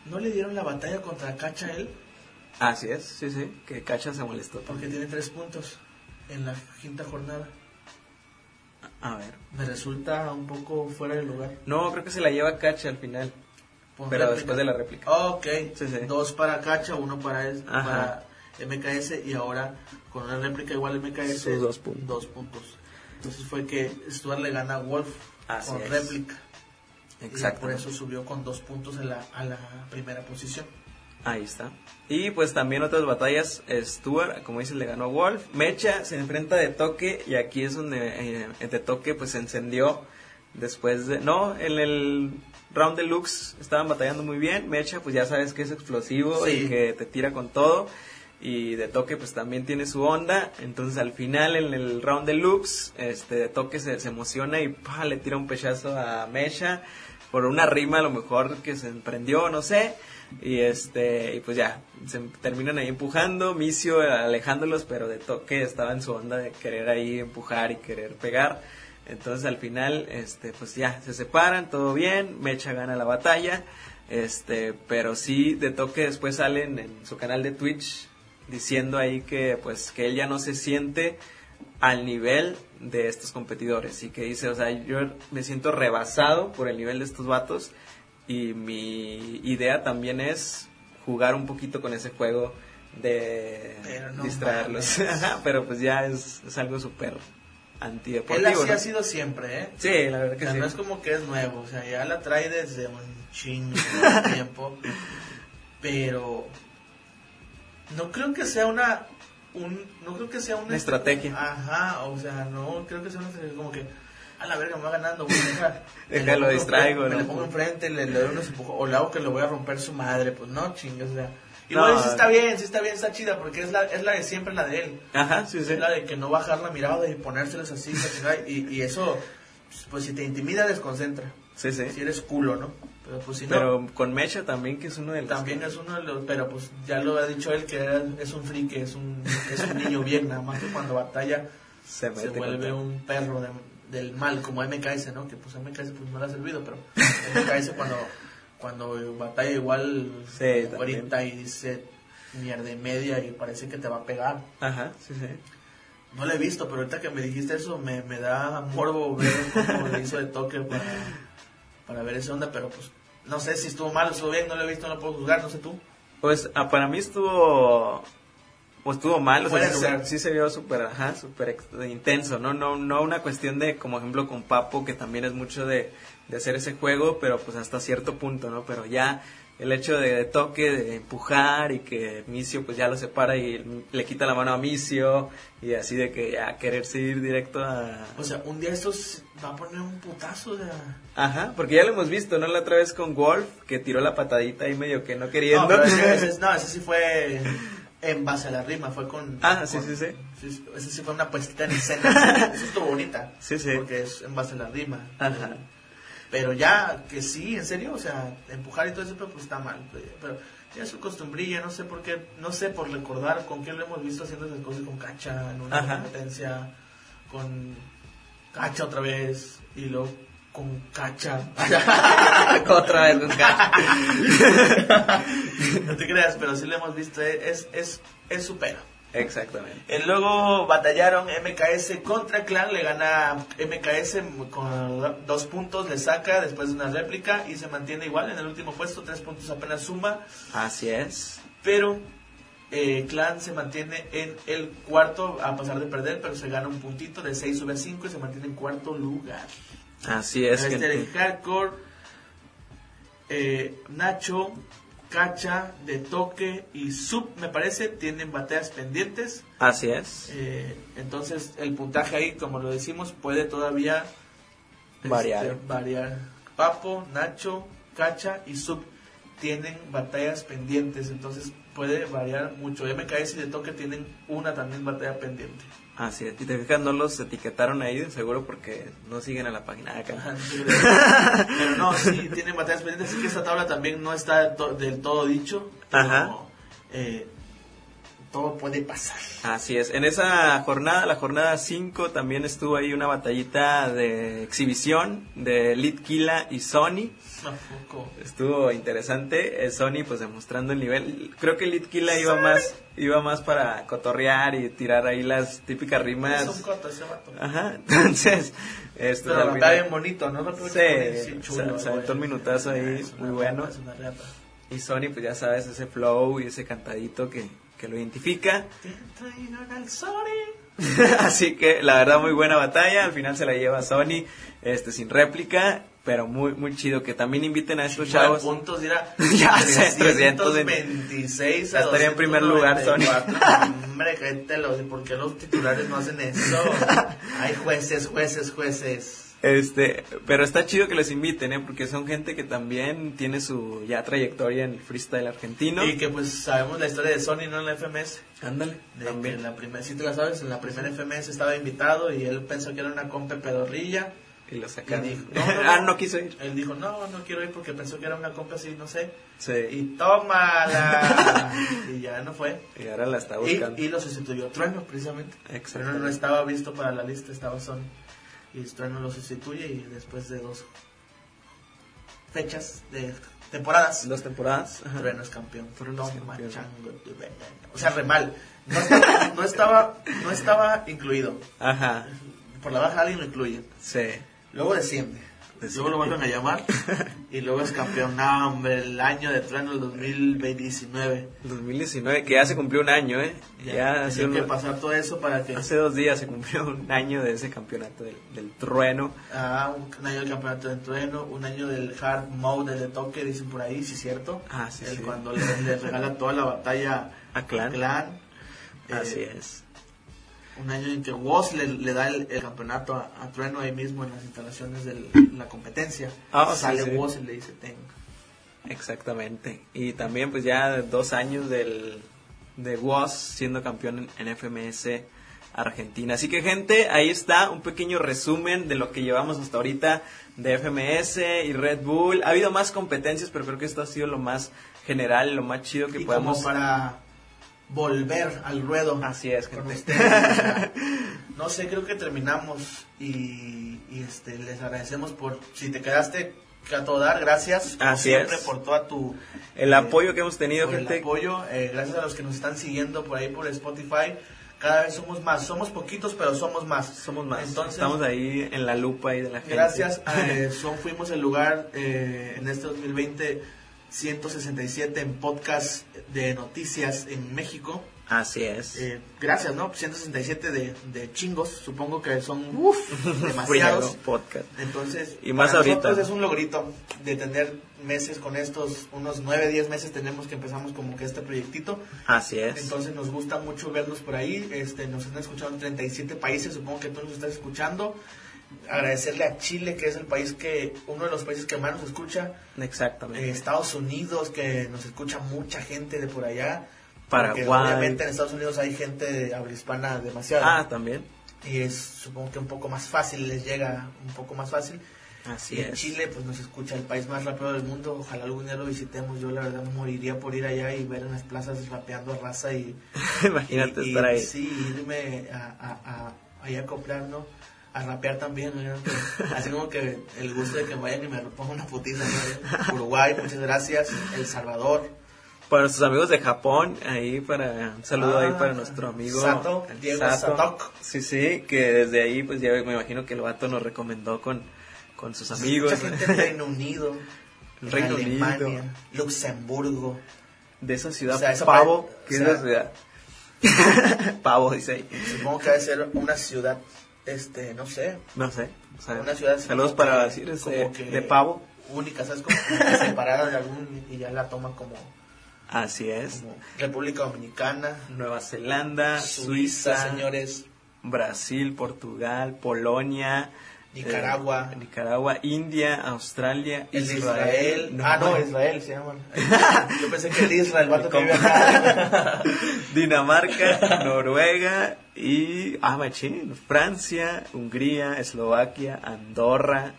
¿no le dieron la batalla contra Cacha él? Así es, sí, sí. Que Cacha se molestó. Porque tiene tres puntos en la quinta jornada. A ver. Me resulta un poco fuera de lugar. No, creo que se la lleva Cacha al final. Pero réplica. después de la réplica. Ok, Sí, sí. dos para Cacha, uno para, Ajá. para MKS y ahora con una réplica igual MKS. Sus dos puntos. dos puntos. Entonces fue que Stuart le gana a Wolf Así con es. réplica. Exacto. por eso subió con dos puntos a la, a la primera posición. Ahí está. Y pues también otras batallas, Stuart, como dices, le ganó a Wolf. Mecha se enfrenta de toque y aquí es donde eh, de toque pues se encendió después de... No, en el round deluxe estaban batallando muy bien. Mecha pues ya sabes que es explosivo Sí. y que te tira con todo. Y de toque pues también tiene su onda. Entonces al final en el round deluxe, este de toque se, se emociona y ¡pah! le tira un pechazo a Mecha por una rima a lo mejor que se emprendió, no sé. Y este, y pues ya, se terminan ahí empujando, Micio alejándolos, pero de toque estaba en su onda de querer ahí empujar y querer pegar. Entonces al final, este, pues ya, se separan, todo bien, Mecha gana la batalla, este, pero sí, de toque después salen en su canal de Twitch diciendo ahí que pues que él ya no se siente al nivel de estos competidores y que dice, o sea, yo me siento rebasado por el nivel de estos vatos y mi idea también es jugar un poquito con ese juego de no distraerlos. Pero pues ya es, es algo súper Él antideportivo. así ¿no? ha sido siempre, ¿eh? Sí, la verdad O que sea, sí. no es como que es nuevo, o sea, ya la trae desde un chingo de tiempo. Pero no creo que sea una un no creo que sea una, Una estrategia. Ajá, o sea, no creo que sea una estrategia como que a la verga me va ganando, güey, deja, pongo distraigo, enfrente, Me ¿no? le pongo enfrente, le, le doy unos empujos, o le hago que le voy a romper su madre, pues no, chingas, o sea. Igual No. sí está bien, sí está bien, está chida, porque es la, es la de siempre la de él. Ajá, sí, sí. Es la de que no bajar la mirada y ponérselos así, y, y eso, pues si te intimida, desconcentra. Sí, sí. Si eres culo, ¿no? Pero pues si no, Pero con Mecha también, que es uno de los... también es uno de los, pero pues ya lo ha dicho él que es un friki, es un, es un niño bien, nada más que cuando batalla se, se vuelve un perro de- del mal, como MKS, ¿no? Que pues MKS pues no le ha servido, pero MKS cuando, cuando batalla igual Sí, ahorita y dice mierda y media y parece que te va a pegar. Ajá, sí, sí. No lo he visto, pero ahorita que me dijiste eso me, me da morbo ver cómo le hizo de toque para, para ver esa onda, pero pues no sé si estuvo mal o estuvo bien, no lo he visto, no lo puedo juzgar, no sé tú. Pues ah, para mí estuvo o estuvo mal, o sea, de sí, se- lugar. sí se vio súper, ajá, súper ex- intenso, ¿no? No no una cuestión de, como ejemplo con Papo, que también es mucho de, de hacer ese juego, pero pues hasta cierto punto, ¿no? Pero ya el hecho de, de toque, de empujar y que Micio pues ya lo separa y le quita la mano a Micio y así de que ya quererse ir directo a... O sea, un día estos va a poner un putazo, sea... Ajá, porque ya lo hemos visto, ¿no? La otra vez con Wolf, que tiró la patadita ahí medio que no queriendo. No, pero ese, ese- no, ese sí fue en base a la rima, fue con... Ah, sí, con- sí, sí. sí, Ese sí fue una puestita en escena, esa estuvo bonita. Sí, sí. Porque es en base a la rima. Ajá. Pero ya, que sí, en serio, o sea, empujar y todo eso, pues está mal. Pero es su costumbrilla, no sé por qué, no sé por recordar con quién lo hemos visto haciendo esas cosas con Cacha en una Ajá. competencia, con Cacha otra vez, y luego con Cacha. Otra vez con Cacha. no te creas, pero sí lo hemos visto, es, es, es su pelo. Exactamente. Eh, Luego batallaron MKS contra Clan, le gana MKS con dos puntos, le saca después de una réplica y se mantiene igual en el último puesto, tres puntos apenas suma, Así es. pero eh, Clan se mantiene en el cuarto a pesar de perder, pero se gana un puntito, de 6 sube a 5 y se mantiene en cuarto lugar. Así es. Este el hardcore, eh, Nacho, Cacha, De Toque y Sub, me parece, tienen batallas pendientes. Así es. Eh, entonces el puntaje ahí, como lo decimos, puede todavía Variar. este, variar. Papo, Nacho, Cacha y Sub tienen batallas pendientes, entonces puede variar mucho. MKS y de toque tienen una también batalla pendiente. Así es. Y te fijas, no los etiquetaron ahí, seguro, porque no siguen a la página de acá. sí, Pero no, sí tienen batallas pendientes, así que esta tabla también no está del todo dicho. pero, Ajá. eh, todo puede pasar. Así es. En esa jornada, la jornada 5, también estuvo ahí una batallita de exhibición de Litkila y Sony. Tampoco. Estuvo interesante. Eh, Sony pues demostrando el nivel. Creo que Litkila iba más iba más para cotorrear y tirar ahí las típicas Es rimas. un coto ese vato. Ajá. Entonces, esto Pero batalla bien bonito, ¿no? Sí, un minutazo ahí, Es una muy bueno. es y Sony pues ya sabes ese flow y ese cantadito que, que lo identifica. Así que la verdad muy buena batalla, al final se la lleva Sony este sin réplica, pero muy muy chido que también inviten a estos Chavos. puntos dirá Ya sé, 326 a estaría en primer lugar, Sony. 294. Hombre, créetelo, ¿por qué los titulares no hacen eso? Hay jueces, jueces, jueces. Este, pero está chido que los inviten, ¿eh? porque son gente que también tiene su ya trayectoria en el freestyle argentino. Y que pues sabemos la historia de Sony, ¿no? En la FMS. Ándale, De también. en la primera, si te la sabes, en la primera FMS estaba invitado y él pensó que era una compa pedorrilla. Y lo sacaron. Y dijo, no, no, ah, no. quiso ir. Él dijo, no, no quiero ir porque pensó que era una compa así, no sé. Sí. Y tómala. y ya no fue. Y ahora la está Y, buscando. y lo sustituyó Trueno, precisamente. Exactamente. Trueno no estaba visto para la lista, estaba Sony. Y Trueno lo sustituye y después de dos fechas, de temporadas. Dos temporadas. Trueno es campeón. Trueno es campeón. O sea, re mal. No estaba, no estaba, no estaba incluido. Ajá. Por la baja alguien lo incluye. Sí. Luego desciende. Luego lo vuelven a llamar. y luego es campeón. No, hombre, el año de trueno el 2019. 2019, que ya se cumplió un año, ¿eh? Ya, Ya, hace, tenía que un- pasar todo eso para que. hace dos días se cumplió un año de ese campeonato del, del trueno. Ah, un año del campeonato de trueno, un año del hard mode de toque, dicen por ahí, sí, cierto. Ah, sí, El sí. Cuando le, le regala toda la batalla A Clan. Eh, Así es. Un año en que Woz le, le da el, el campeonato a, a Trueno ahí mismo en las instalaciones de la competencia. Ah, sí, Sale sí. Woz y le dice, ten. Exactamente. Y también pues ya dos años del de Woz siendo campeón en, en FMS Argentina. Así que gente, ahí está un pequeño resumen de lo que llevamos hasta ahorita de FMS y Red Bull. Ha habido más competencias, pero creo que esto ha sido lo más general, lo más chido que Y podamos... como para volver al ruedo. Así es, gente. no sé, creo que terminamos y, y, este les agradecemos por si te quedaste a todo dar, gracias Así siempre es. por toda tu El eh, apoyo que hemos tenido, por gente. el apoyo, eh, gracias a los que nos están siguiendo por ahí por Spotify. Cada vez somos más, somos poquitos, pero somos más. Somos más. Entonces, Estamos ahí en la lupa ahí de la gente. Gracias a eh, Son fuimos el lugar eh, en este 2020 167 en podcast de noticias en México. Así es. Eh, gracias, ¿no? 167 de, de chingos, supongo que son uf, demasiados. Podcast. Entonces, Y más para ahorita. nosotros es un logrito de tener meses con estos, unos 9, 10 meses tenemos que empezamos como que este proyectito. Así es. Entonces nos gusta mucho verlos por ahí. Este, nos están escuchando en 37 países, supongo que tú nos estás escuchando. Agradecerle a Chile, que es el país que, uno de los países que más nos escucha. Exactamente. Eh, Estados Unidos, que nos escucha mucha gente de por allá. Paraguay. Obviamente en Estados Unidos hay gente de habla hispana demasiada. Ah, también. Y es, supongo que un poco más fácil, les llega un poco más fácil. Así Y en es. Chile, pues nos escucha el país más rápido del mundo. Ojalá algún día lo visitemos. Yo, la verdad, moriría por ir allá y ver en las plazas rapeando a raza y. Imagínate y- y, estar ahí. Sí, irme a, a, a, a acoplar, ¿no? A rapear también, ¿no? Así como que el gusto de que vayan y me pongan una putiza. ¿no? Uruguay, muchas gracias. El Salvador. Para nuestros amigos de Japón, ahí para un saludo Ah, ahí para nuestro amigo Sato, Diego Satok. Sí, sí, que desde ahí pues ya me imagino que el vato nos recomendó con, con sus amigos Mucha gente del Reino Unido. El Reino Alemania, Unido. Luxemburgo. de esa ciudad O sea, esa Pavo, pa- que o es sea- la ciudad. Pavo dice ahí. Supongo que debe ser una ciudad, este, no sé, No sé. o sea, una ciudad saludos para que- decir este, de Pavo. única, ¿sabes? Como separada de algún y ya la toma como, Así es. como República Dominicana, Nueva Zelanda, Suiza, Suiza, señores, Brasil, Portugal, Polonia, Nicaragua. eh, Nicaragua, India, Australia, el de Israel. ah, no, Israel se llaman. Yo pensé que el Israel, el vato que vive acá. Dinamarca, Noruega y ah, machín, Francia, Hungría, Eslovaquia, Andorra.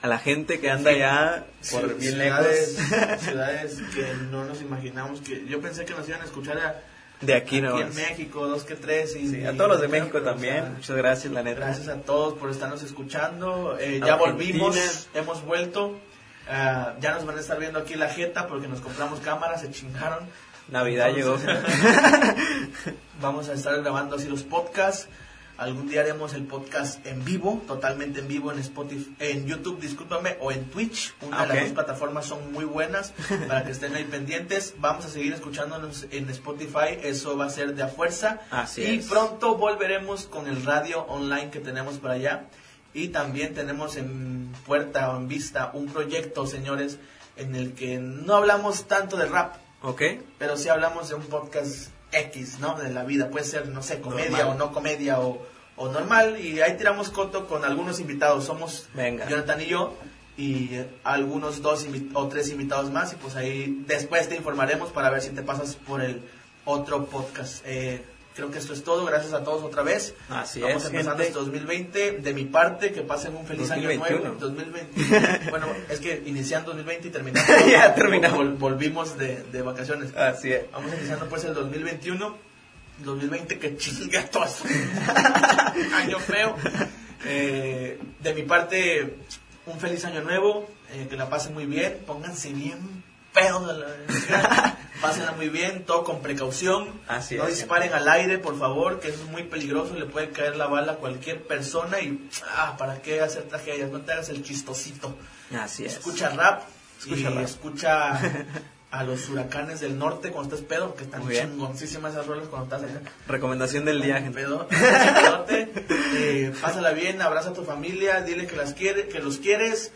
A la gente que anda allá por bien ciudades, lejos ciudades que no nos imaginamos que yo pensé que nos iban a escuchar a, de aquí, aquí no en México, dos que tres. Y, Sí, a todos los de México o también, sea, muchas gracias, la neta. Gracias a todos por estarnos escuchando. Eh, ya volvimos, hemos vuelto. Ah, ya nos van a estar viendo aquí la jeta porque nos compramos cámaras, se chingaron. Navidad Entonces, llegó. Vamos a estar grabando así los podcasts. Algún día haremos el podcast en vivo, totalmente en vivo en Spotify, en YouTube, discúlpame, o en Twitch. Una Ah, de las dos plataformas son muy buenas para que estén ahí pendientes. Vamos a seguir escuchándonos en Spotify, eso va a ser de a fuerza. Así y es. pronto volveremos con el radio online que tenemos por allá. Y también tenemos en puerta o en vista un proyecto, señores, en el que no hablamos tanto de rap, ¿Ok? pero sí hablamos de un podcast X, ¿no? De la vida. Puede ser, no sé, comedia Normal. o no comedia o, o normal. Y ahí tiramos coto con algunos invitados. Somos Venga. Jonathan y yo y algunos dos o tres invitados más. Y pues ahí después te informaremos para ver si te pasas por el otro podcast. Eh, creo que esto es todo. Gracias a todos otra vez. Así Vamos es, empezando este 2020. De mi parte, que pasen un feliz año 2021. nuevo. 2020. bueno, es que iniciando 2020 y terminando. Ya terminamos. vol- volvimos de, de vacaciones. Así es. Vamos iniciando pues el 2021. 2020 que chinga todo. Año feo. Eh, de mi parte, un feliz año nuevo. eh, que la pasen muy bien, pónganse bien pedos de la verga. Pásenla muy bien, todo con precaución. Así no es, disparen al aire, por favor, que eso es muy peligroso, le puede caer la bala a cualquier persona y, ah, ¿para qué hacer tragedias? No te hagas el chistosito. Así es. Escucha rap, Escucha y rap. escucha a los huracanes del norte cuando estés pedo, que están chingoncísimas esas rolas cuando estás acá. Recomendación del día, gente. Pedo. Eh, pásala bien, abraza a tu familia, dile que las quiere, que los quieres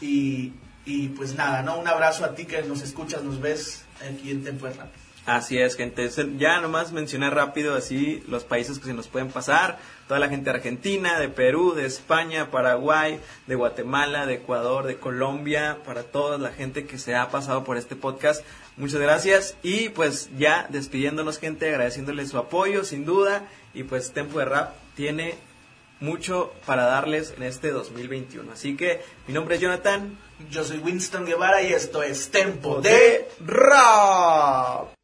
y, y pues nada, ¿no? Un abrazo a ti que nos escuchas, nos ves aquí en Tempo de. Así es, gente. Ya nomás mencioné rápido así los países que se nos pueden pasar. Toda la gente de Argentina, de Perú, de España, Paraguay, de Guatemala, de Ecuador, de Colombia, para toda la gente que se ha pasado por este podcast. Muchas gracias. Y pues ya despidiéndonos, gente, agradeciéndoles su apoyo, sin duda. Y pues Tempo de Rap tiene mucho para darles en este 2021. Así que mi nombre es Jonathan. Yo soy Winston Guevara y esto es Tempo de... de Rap.